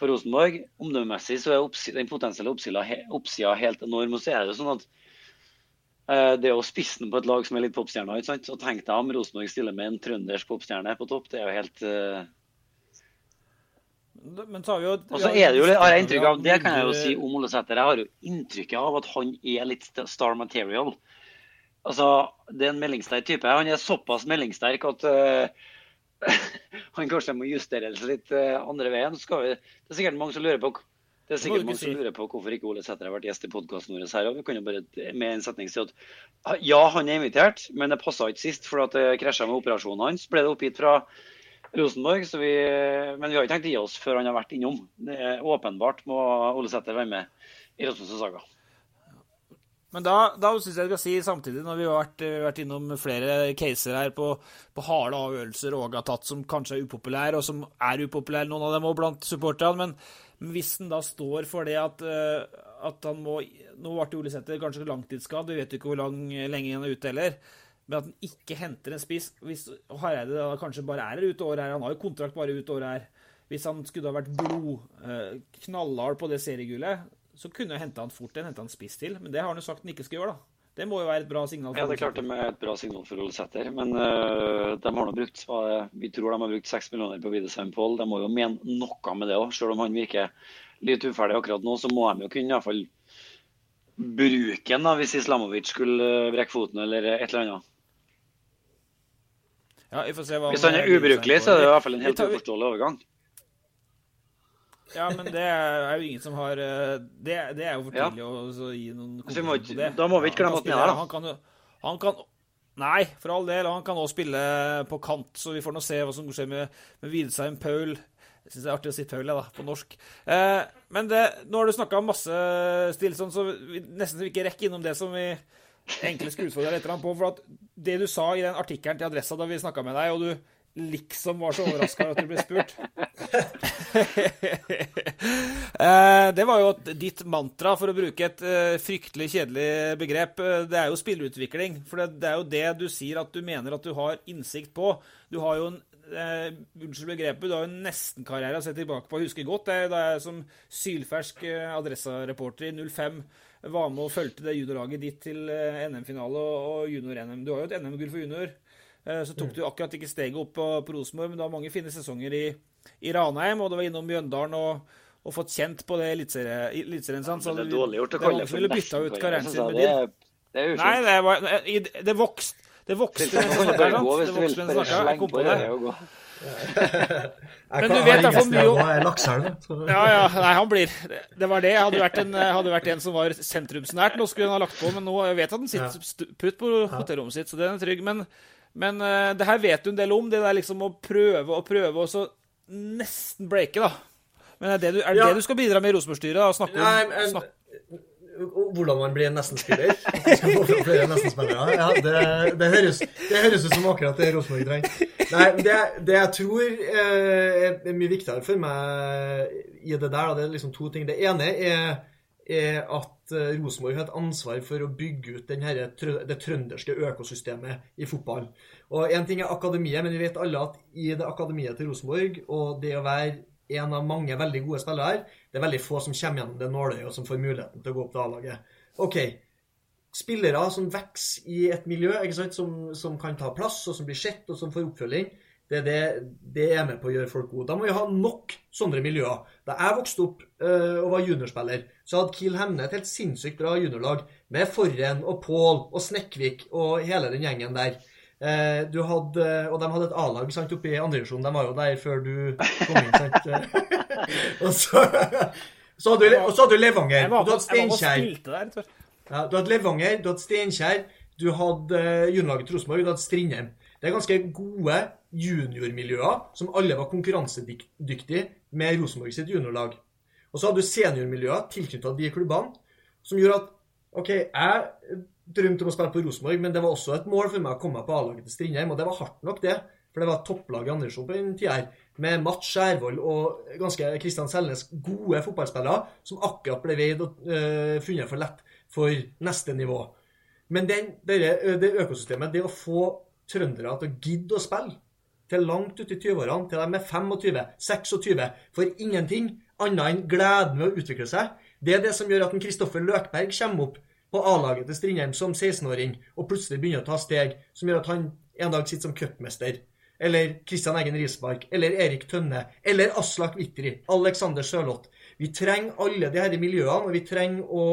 for Rosenborg. Omdømmemessig så er oppsi- den potensielle oppsida, helt enorm. Og så er det sånn at eh, det er jo spissen på et lag som er litt popstjerner. ikke sant? Så tenk deg om Rosenborg stiller med en trøndersk popstjerne på topp. Det er jo helt eh, Men så har vi jo Og så er det jo, har jeg inntrykk av, det kan jeg jo si om Ole Sæter, jeg har jo inntrykket av at han er litt star material. Altså, det er en meldingssterk type. Han er såpass meldingssterk at uh, han kanskje må justeres litt uh, andre veien. Vi, det er sikkert mange som lurer på det er sikkert mange som lurer på hvorfor ikke Ole Sæter har vært gjest i podkasten vår her. og Vi kan jo bare med en setning si at ja, han er invitert, men det passa ikke sist for at det krasja med operasjonen hans. Ble det oppgitt fra Rosenborg, vi, men vi har ikke tenkt å gi oss før han har vært innom. Det er Åpenbart må Ole Sæter være med i Rasmus Saga. Men da, da syns jeg vi skal si samtidig, når vi har vært, vært innom flere caser her på, på harde avgjørelser Åge har tatt som kanskje er upopulære, og som er upopulære, noen av dem òg blant supporterne, men, hvis han da står for det at, eh, at han må Nå ble Ole Sæter kanskje langtidsskadd, vi vet ikke hvor lang, lenge han er ute heller. Men at han ikke henter en spiss Hvis Hareide da kanskje bare er ute året her, han har jo kontrakt bare ut året her. Hvis han skulle ha vært blod eh, knallhard på det seriegullet, så kunne jeg henta han fort en, henta han spiss til. Men det har han jo sagt han ikke skal gjøre, da. Det må jo være et bra signal. For Ja, det klart det er et bra signal for Ole Sæter. Men uh, de har nå brukt er- Vi tror de har brukt seks millioner på Widesheim Pål. De må jo mene noe med det òg. Selv om han virker litt uferdig akkurat nå, så må de jo kunne iallfall bruke den da, hvis Islamovic skulle øh, brekke foten eller et eller annet. Ja, Hvis han er ubrukelig, så er det i hvert fall en helt tar- uforståelig overgang. Ja, men det er jo ingen som har eh, Det, det er jo for Ja. å så gi noen ikke- på det. da må vi ikke glemme at han er her, da. Han kan, han kan Nei, for all del. Han kan også spille på kant, så vi får nå se hva som skjer med, med Widesheim Paul. Jeg syns det er artig å si Paul, da, på norsk. Eh, men det, nå har du snakka masse stillstand, så vi nesten ikke rekker innom det som vi egentlig skulle deg litt på. For at det du sa i den artikkelen til Adressa da vi snakka med deg, og du liksom var så overraska over at du ble spurt Eh, Det var jo at ditt mantra, for å bruke et eh, fryktelig kjedelig begrep, eh, det er jo spillerutvikling. For det, er jo det du sier at du mener at du har innsikt på. Du har jo en eh, Unnskyld begrepet, du har jo en nesten-karriere å se tilbake på. Jeg husker godt det, da jeg som sylfersk adressereporter i 05 var med og fulgte det juniorlaget ditt til eh, NM-finale og, junior-NM. Du har jo et NM-gull for junior. Eh, Så tok du akkurat ikke steget opp på, på Rosenborg, men du har mange fine sesonger i, i Ranheim, og du var innom Mjøndalen og, og fått kjent på det eliteserie- eliteserien. sant? Så det er dårlig gjort å kalle det for ville bytta ut karrieren sin nesten-karriere, med din. jeg. Det, det er jo Nei, det, var, det, det vokste det vokste sant? hvis Det vokste jeg Bare jeg kom på det. Men du vet derfor mye om Ja, ja, nei, han blir Det var det. Hadde vært en, hadde vært en som var sentrumsnært, nå skulle han ha lagt på, men nå jeg vet at han sitter putt på hotellrommet sitt, så den er trygg. Men, men eh, det her vet du en del om, det der liksom å prøve og prøve, og så nesten breake, da. Men er det, du, er det Ja. det du skal bidra med i Rosenborg-styret? Snakke om Nei, men- snak- Hvordan man blir en nesten-spiller. Nesten-spillere. Ja, det, det, høres, det høres ut som akkurat det Rosenborg trenger. Nei, det, det jeg tror eh, er mye viktigere for meg i det der, det er liksom to ting. Det ene er, er at eh, Rosenborg har et ansvar for å bygge ut her, det trønderske økosystemet i fotball. Og Én ting er akademiet, men vi vet alle at i det akademiet til Rosenborg, og det å være en av mange veldig gode spillere her, det er veldig få som kommer gjennom det nåløyet og som får muligheten til å gå opp til A-laget. OK. Spillere som vokser i et miljø, som, som kan ta plass, og som blir sett, og som får oppfølging, det, er det, det er med på å gjøre folk gode. Da må vi ha nok sånne miljøer. Da jeg vokste opp øh, og var juniorspiller, så hadde Kiel Hemne et helt sinnssykt bra juniorlag med Forren og Pål og Snekkvik og hele den gjengen der. Eh, du hadde, og de hadde et A-lag sant, oppe i andredivisjon. De var jo der før du kom inn. sant? og så, så hadde du, og så hadde du Levanger. Var Du hadde Steinkjer. Ja, du hadde Levanger, du hadde Steinkjer, du hadde eh, juniorlaget Rosenborg, du hadde Strindheim. Det er ganske gode juniormiljøer som alle var konkurransedyktige med Rosenborg sitt juniorlag. Og så hadde du seniormiljøer tilknyttet de klubbene, som gjorde at OK, jeg drømte om å spille på Rosenborg, men det var også et mål for meg å komme meg på A-laget til Strindheim, og det var hardt nok, det. For det var topplag i Andersson på den tida her, med Mats Skjærvold og ganske Kristian Selnes, gode fotballspillere, som akkurat ble veid og øh, funnet for lett for neste nivå. Men den, det, det økosystemet, det å få trøndere til å gidde å spille til langt ut i 20-årene, til de er 25-26, for ingenting annet enn gleden ved å utvikle seg, det er det som gjør at en Kristoffer Løkberg kommer opp på A-laget til Strindheim som 16-åring og plutselig begynner å ta steg som gjør at han en dag sitter som cupmester. Eller Kristian Eggen Rismark, eller Erik Tønne, eller Aslak Vitri. Alexander Sjølott. Vi trenger alle de her miljøene, og vi trenger å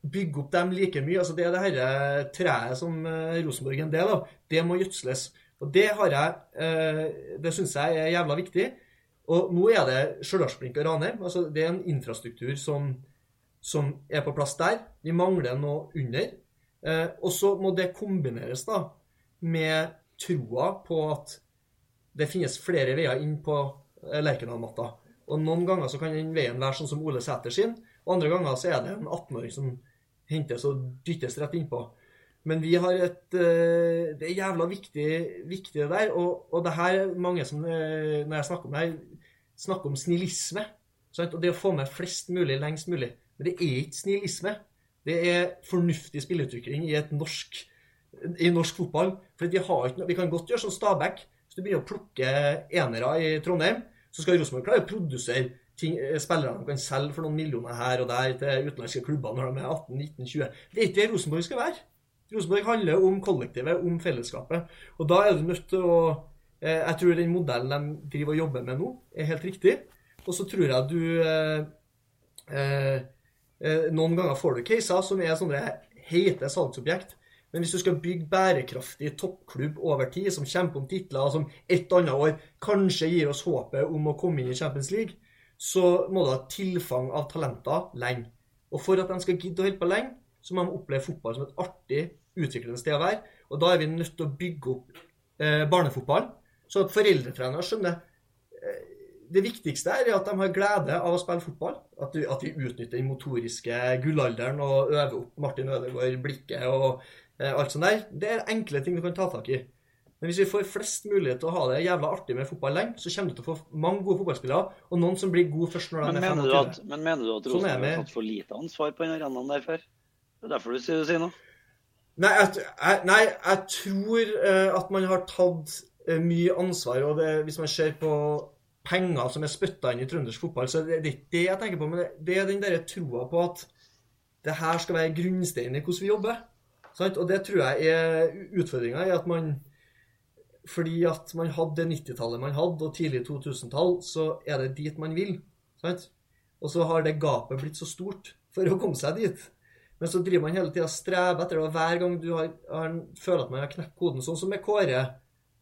bygge opp dem like mye. Altså Det er det her treet som eh, Rosenborg er en del av. Det må gjødsles. Og det har jeg eh, Det syns jeg er jævla viktig. Og nå er det Stjørdalsblink og Ranheim. Altså, det er en infrastruktur som, som er på plass der. Vi mangler noe under. Eh, og så må det kombineres da med troa på at det finnes flere veier inn på eh, Lerkendal-matta. Og noen ganger så kan den veien være sånn som Ole Sæter sin, og andre ganger så er det en 18-åring som hentes og dyttes rett innpå. Men vi har et eh, Det er jævla viktig, viktig det der. Og, og det her er mange som Når jeg snakker om det her, snakker om snillisme. Sant? Og det å få med flest mulig lengst mulig. Men det er ikke snillisme. Det er fornuftig spilleutvikling i norsk i norsk fotball. For vi, ikke, vi kan godt gjøre sånn Stabæk. Hvis du begynner å plukke enere i Trondheim, så skal Rosenborg klare å produsere ting, eh, spillere de kan selge for noen millioner her og der til utenlandske klubber når de er 18-19-20. Det er ikke det Rosenborg skal være. Rosenborg handler om kollektivet, om fellesskapet. Og da er du nødt til å eh, Jeg tror den modellen de driver og jobber med nå, er helt riktig. Og så tror jeg du eh, eh, Noen ganger får du caser som er sånne heite salgsobjekt. Men hvis du skal bygge bærekraftig toppklubb over tid, som kjemper om titler, som et annet år kanskje gir oss håpet om å komme inn i Champions League, så må du ha tilfang av talenter lenge. Og for at de skal gidde å holde på lenge, så må de oppleve fotball som et artig, utviklende sted å være. Og da er vi nødt til å bygge opp eh, barnefotball, så at foreldretrenere skjønner eh, det viktigste er at de har glede av å spille fotball. At, du, at vi utnytter den motoriske gullalderen og øver opp Martin Ødegaard, blikket og eh, alt sånt der. Det er enkle ting du kan ta tak i. Men hvis vi får flest mulighet til å ha det jævla artig med fotball lenge, så kommer du til å få mange gode fotballspillere, og noen som blir gode først når de Men er mener, 25. du at, men mener du at Sånn Rosenborg det. har tatt for lite ansvar på den arenaen der før? Det er derfor du sier, du sier noe? Nei, jeg, jeg, nei, jeg tror eh, at man har tatt eh, mye ansvar. Og det, hvis man ser på penger som er spytta inn i trøndersk fotball, så det, er ikke det jeg tenker på. Men det, er den derre troa på at det her skal være grunnsteinen i hvordan vi jobber. Sant? Og det tror jeg er utfordringa at man Fordi at man hadde det 90-tallet man hadde, og tidlig 2000-tall, så er det dit man vil. Sant? Og så har det gapet blitt så stort for å komme seg dit. Men så driver man hele tida og streber etter det, og hver gang du har, har, føler at man har knekt koden, sånn som med Kåre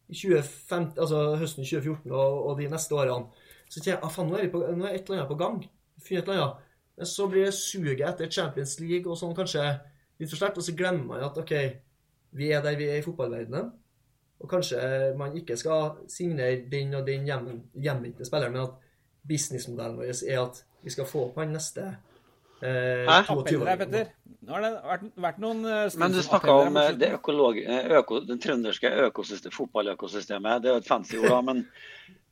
i 2015, altså høsten 2014 og, og de neste årene, så tenker jeg ah, faen, nå er, på, nå er et eller annet på gang. Finner et eller annet. Så blir det suget etter Champions League og sånn kanskje litt for sterkt, og så glemmer man at OK, vi er der vi er i fotballverdenen. Og kanskje man ikke skal signere den og den hjem- hjemvendte spilleren, men at businessmodellen vår er at vi skal få opp han neste Hæ? 22 Appeller år. Petter. Nå har det vært, vært noen eh, Men du snakka om eh, det, økolog, eh, øko, den trønderske økosystem, fotballøkosystemet. Det er jo et fancy ord, da. Men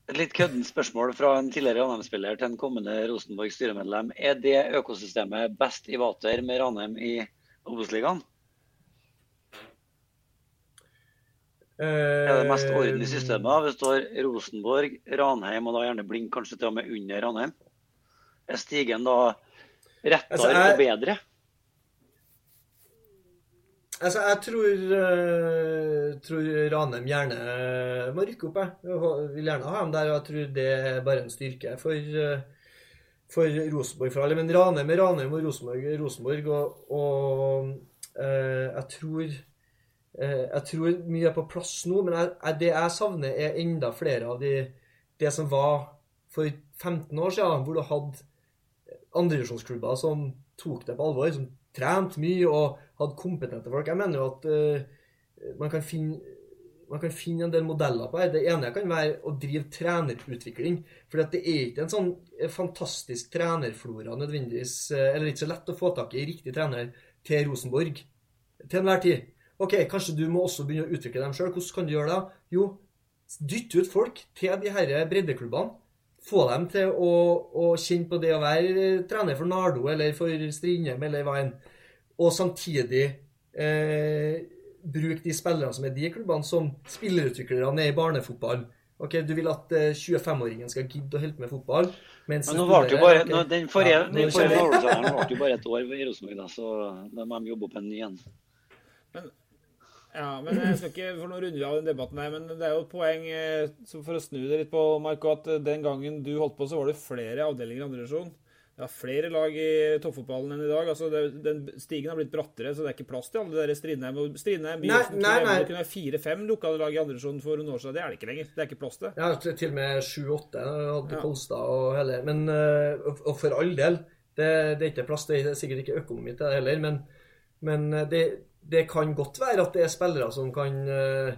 et litt køddent spørsmål fra en tidligere Ranheim-spiller til en kommende Rosenborg styremedlem. Er det økosystemet best i vater med Ranheim i Obos-ligaen? Er det mest orden i systemet? Hvis det står Rosenborg, Ranheim og da gjerne Blink kanskje til og med under Ranheim? Er stigen da rettere Altså, jeg- og bedre? Altså, jeg tror, uh, tror Ranheim gjerne må rykke opp. Jeg. jeg vil gjerne ha dem der, og jeg tror det er bare en styrke for, uh, for Rosenborg for alle. Men Ranheim er Ranheim og Rosenborg er Rosenborg, og, og uh, jeg tror eh, jeg tror mye er på plass nå, men jeg, jeg, det jeg savner, er enda flere av de det som var for 15 år siden, hvor du hadde andredivisjonsklubber som tok det på alvor, som trente mye og hadde kompetente folk. Jeg mener jo at uh, man, kan finne, man kan finne en del modeller på her. Det ene kan være å drive trenerutvikling. For det er ikke en sånn fantastisk trenerflora nødvendigvis, eh, eller ikke så lett å få tak i riktig trener til Rosenborg til enhver tid. Ok, Kanskje du må også begynne å utvikle dem sjøl. Hvordan kan du gjøre det? Jo, dytte ut folk til de her breddeklubbene. Få dem til å, å kjenne på det å være eh, trener for Nardo eller for Strindheim eller hva enn. Og samtidig eh, bruke de spillerne som er de klubbene, som spillerutviklere er i barnefotball. Ok, Du vil at eh, 25-åringen skal gidde å holde med fotball? mens Men nå varte jo bare, okay. nå, den forrige, Ja, forrige kjenner varte jo bare et år i Rosenborg, så da må de jobbe opp en ny en. Ja, men jeg skal ikke for noen runde av den debatten her, men det er jo et poeng eh, for å snu det litt på, Marco, at eh, den gangen du holdt på, så var det flere avdelinger i andre divisjon. er flere lag i toppfotballen enn i dag. Altså, det, den Stigen har blitt brattere, så det er ikke plass til alle de Strindheim. og Strindheim nei. Det kunne være fire-fem lokale lag i andre divisjon for noen år siden. Det er det ikke lenger. Det er ikke plass til. Ja, til og med 7-8 hadde Ja. Kolstad og hele Men eh, og, for all del, det, det er ikke plass det er sikkert ikke økonomi til det heller, men, men eh, det, det kan godt være at det er spillere som kan uh,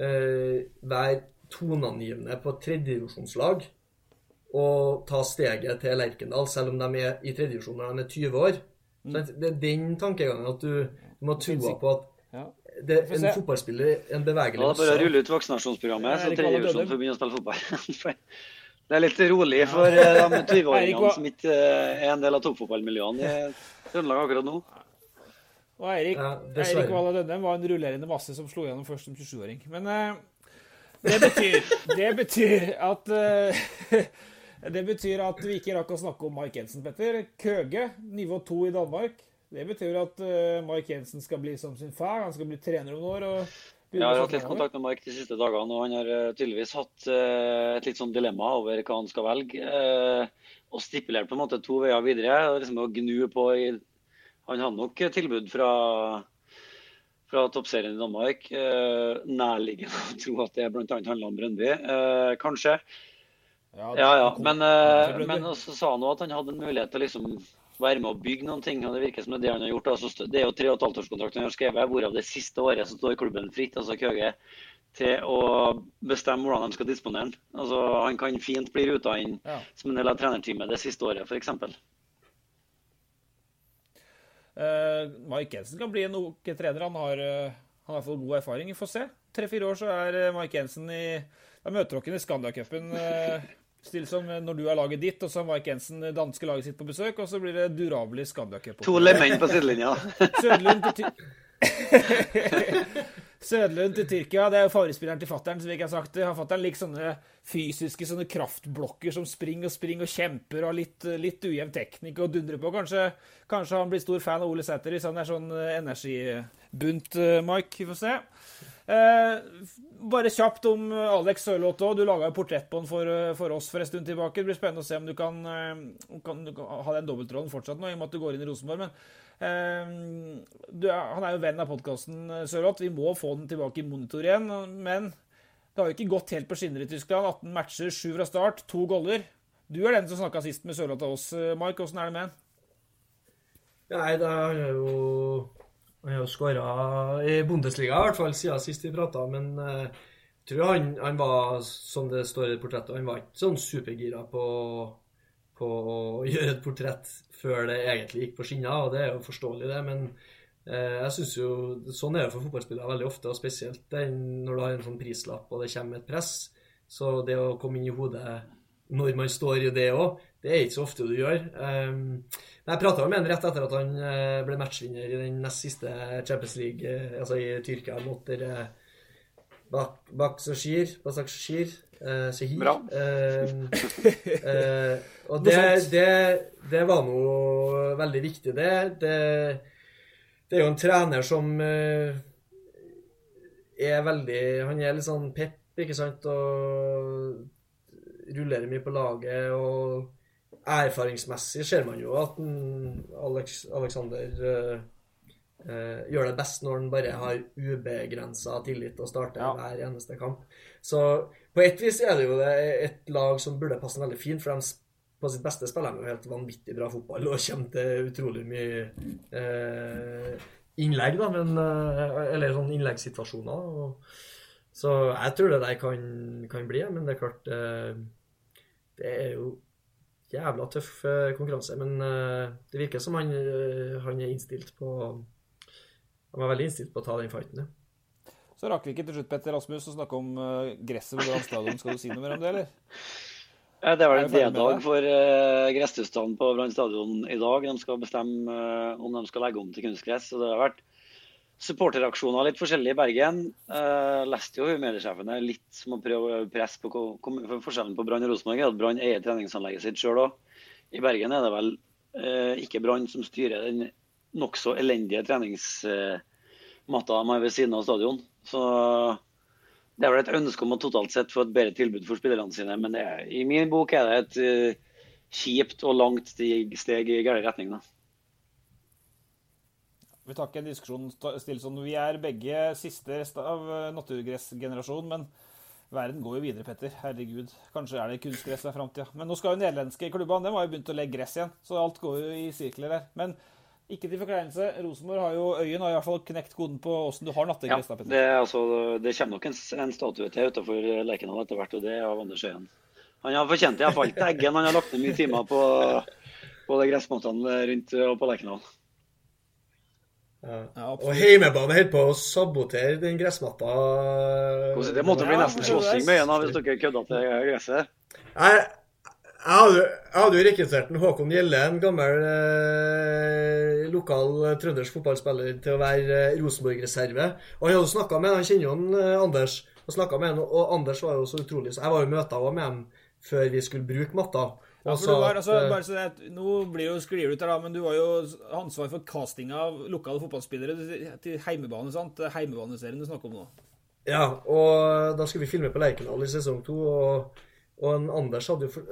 uh, være toneangivende på et tredjedivisjonslag og ta steget til Lerkendal, selv om de er i tredjedivisjon når de er 20 år. Mm. det er den tankegangen at du, du må troa på at Ja. det, en fotballspiller, en Ja, bevegelig det er bare å rulle ut vaksinasjonsprogrammet, Ja, så Erik tredje Valle divisjon Dødem. får begynne å spille fotball. Det er litt rolig for eh, de 20-åringene som ikke er en del av toppfotballmiljøene i Trøndelag akkurat nå. Og Eirik, Ja. Eirik Valla Dønnem var en rullerende masse som slo gjennom først som 27-åring. Men uh, det betyr, det betyr at uh, Det betyr at vi ikke rakk å snakke om Mike Jensen, Petter. Køge, nivå 2 i Danmark. Det betyr at uh, Mike Jensen skal bli som sin far. Han skal bli trener om noen år. og Jeg har hatt litt kontakt med Mark de siste dagene, og han har eh, tydeligvis hatt eh, et litt sånn dilemma over hva han skal velge. eh, Og stipulert på en måte to veier videre. og liksom å gnu på i Han hadde nok tilbud fra fra toppserien i Danmark. Eh, nærliggende å tro at det bl.a. handla om Brøndby. Eh, kanskje. Ja, ja. Men, eh, men så sa han òg at han hadde en mulighet til å liksom være med å bygge noen ting. og Det virker som det han har gjort. Altså, det er jo tre og et halvt årskontrakt han har skrevet, hvorav det siste året så står klubben fritt, altså Køge, til å bestemme hvordan de skal disponere den. Altså, han kan fint bli ruta inn Ja. som en del av trenerteamet det siste året, f.eks. Eh, Mike Jensen kan bli en ok trener. Han har, eh, han har fått god erfaring. Vi får se. Tre-fire år så er eh, Mike Jensen i Da møter dere i Scandia-cupen. Still som når du har laget ditt, og så har Mike Jensen det danske laget sitt på besøk, og så blir det durabelig Scandia-cup. To lemenn på sidelinja. Sødlund til, Sødlund til Tyrkia, det er jo favorittspilleren til fattern, som ikke har sagt. det. Fattern liker sånne fysiske sånne kraftblokker som springer og springer og kjemper og har litt, litt ujevn teknikk og dundrer på. Kanskje, kanskje han blir stor fan av Ole Sæter hvis han er sånn eh, energibunt, eh, Mike. Vi får se. Eh, bare kjapt om Alex Sørloth òg. Du laga jo portrett på han for, eh, for oss for en stund tilbake. Det blir spennende å se om du kan, eh, kan, kan ha den dobbeltrollen fortsatt nå, i og med at du går inn i Rosenborg. Men eh, du er, han er jo venn av podkasten, Sørloth. Vi må få den tilbake i monitor igjen. Men det har jo ikke gått helt på skinner i Tyskland. 18 matcher, 7 fra start, to goller. Du er den som snakka sist med Sørloth av oss, Mark. Mike. Åssen er det med han? Nei, det har jo Han har jo skåra i Bundesliga, i hvert fall siden sist vi prata. Men eh, jeg tror han, han var, som det står i portrettet, han var ikke sånn supergira på, på å gjøre et portrett før det egentlig gikk på skinner, og det er jo forståelig, det. Men eh, jeg synes jo Sånn er det for fotballspillere veldig ofte, og spesielt når du har en sånn prislapp og det kommer et press. Så det å komme inn i hodet når man står i det òg, det er ikke så ofte du gjør. Um, men jeg prata med han rett etter at han eh, ble matchvinner i den nest siste Champions League, eh, altså i Tyrkia, mot dere Bak eh, Sahir. Bra. Eh, eh, og det, det, det var noe veldig viktig, det. det. Det er jo en trener som eh, er veldig Han er litt sånn pep, ikke sant, og rullerer mye på laget. og erfaringsmessig ser man jo at Alex, Alexander eh, gjør det best når han bare har ubegrensa tillit og starter hver eneste kamp. Så på et vis er det jo det et lag som burde passe veldig fint, for de på sitt beste spiller de jo helt vanvittig bra fotball og kommer til utrolig mye uh, innlegg, da, men, uh, eller sånn innleggssituasjoner. Og, så jeg tror det der kan, kan bli, men det er klart Det er jo jævla tøff konkurranse, men det virker som han, han er innstilt på Han var veldig innstilt på å ta den fighten, ja. Så rakk vi ikke til slutt, Petter Rasmus, å snakke om eh, gresset på Brann stadion. Skal du si noe mer om det, eller? Ja, det er vel en D-dag for uh, gresstilstanden på Brann stadion i dag. De skal bestemme uh, om de skal legge om til kunstgress. og Det har vært supporteraksjoner litt forskjellige i Bergen. Uh, leste jo mediesjefen her litt som å prøve å presse på for Forskjellen på Brann og Rosenborg er at Brann eier treningsanlegget sitt sjøl òg. I Bergen er det vel uh, ikke Brann som styrer den nokså elendige treningsmatta de har ved siden av stadion. Så det er vel et ønske om å totalt sett få et bedre tilbud for spillerne sine, men er, i min bok er det et uh, kjipt og langt steg, steg i gal retning. da. Vi tar ikke en diskusjon stille sånn. Vi er begge siste rest av eh, naturgressgenerasjonen, men verden går jo videre, Petter. Herregud. Kanskje er det kunstgress i framtida. Men nå skal jo nederlandske klubbene de har jo begynt å legge gress igjen, så alt går jo i sirkler der. Men ikke til forkleinelse. Rosenborg har jo Øyen har i hvert fall knekt koden på åssen du har Ja, nattegress. da, det, altså, det kommer nok en, en statue til utenfor Lerkendal etter hvert, og det er av Anders Øyen. Han har fortjent det, iallfall. Eggen han har lagt ned mye timer på, på de gressmattene rundt og på Lerkendal. Ja. Og heimebane holder på å sabotere den gressmatta. Det måtte bli nesten slåssing med øynene hvis dere kødda til gresset. Jeg, jeg hadde, jo rekruttert Håkon Gjelle, en gammel eh, lokal eh, trøndersk fotballspiller, til å være eh, Rosenborg-reserve. Og han hadde snakka med han kjenner jo eh, Anders. Og snakket med han, og Anders var jo så utrolig så Jeg var jo møta også med ham før vi skulle bruke matta. Ja, for du var, altså, eh, bare så det, nå blir jo sklir ut her, da, men du var jo ansvar for casting av lokale fotballspillere til heimebane. sant? Heimebaneserien du snakker om nå. Ja, og da skulle vi filme på Lerkendal i sesong to, og, og en Anders hadde jo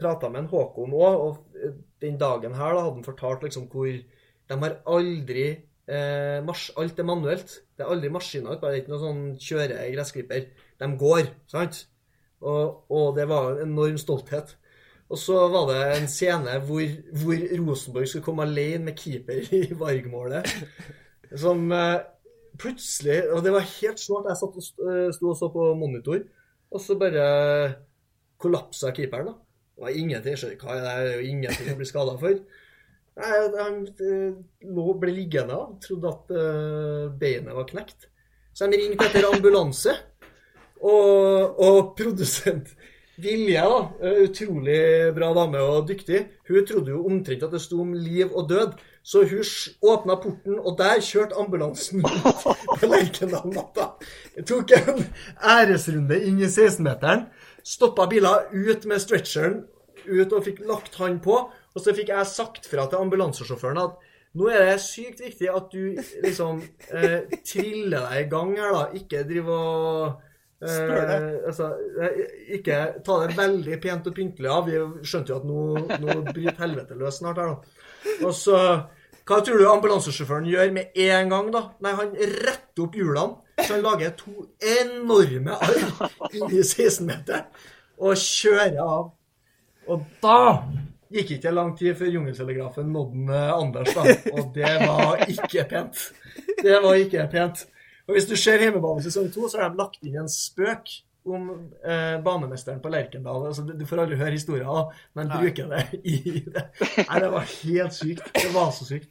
prata med en Håkon òg, og den dagen her da hadde han fortalt liksom hvor de har aldri eh, mars, Alt er manuelt. Det er aldri maskiner. Bare ikke noe sånn kjøre gressklipper. De går, sant? Og, og det var en enorm stolthet. Og så var det en scene hvor, hvor Rosenborg skulle komme alene med keeper i Varg-målet. Som eh, plutselig Og det var helt snart. Jeg satt og eh, sto og så på monitor, og så bare kollapsa keeperen. da. Det var ingenting. Jeg hva det er jo ingenting å bli skada for. Nei, Han lå og ble liggende og trodde at eh, beinet var knekt. Så de ringte etter ambulanse. Og, og produsent Vilje, da, eh, utrolig bra dame og dyktig, hun trodde jo omtrent at det sto om liv og død. Så hun åpna porten, og der kjørte ambulansen ut på Lerkendal natta. Tok en æresrunde inn i 16-meteren, stoppa biler ut med stretcheren, ut og fikk lagt han på. Og så fikk jeg sagt fra til ambulansesjåføren at nå er det sykt viktig at du liksom eh, triller deg i gang her, da. Ikke drive og. Eh, altså, eh, ikke ta det veldig pent og pyntelig av. Vi skjønte jo at nå, nå bryter helvete løs snart her, da. Og så Hva tror du ambulansesjåføren gjør med en gang, da? Nei, han retter opp hjulene, så han lager to enorme arr inni 16-meteren og kjører av. Og da gikk ikke lang tid før jungeltelegrafen nådde eh, Anders, da. Og det var ikke pent. Det var ikke pent. Og hvis du ser Hjemmebane sesong to, så har de lagt inn en spøk om eh, banemesteren på Lerkendal. Altså, du, får aldri høre historien, men Nei. bruker det i det. Nei, det var helt sykt. Det var så sykt.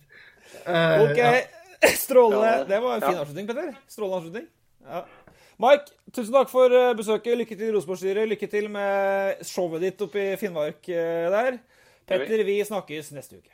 Eh, OK, ja. strålende. Det var en fin avslutning, Petter. Strålende avslutning. Ja. Mike, tusen takk for eh, besøket. Lykke til i Rosenborg-styret. Lykke til med showet ditt oppe i Finnmark eh, der. Petter, vi snakkes neste uke.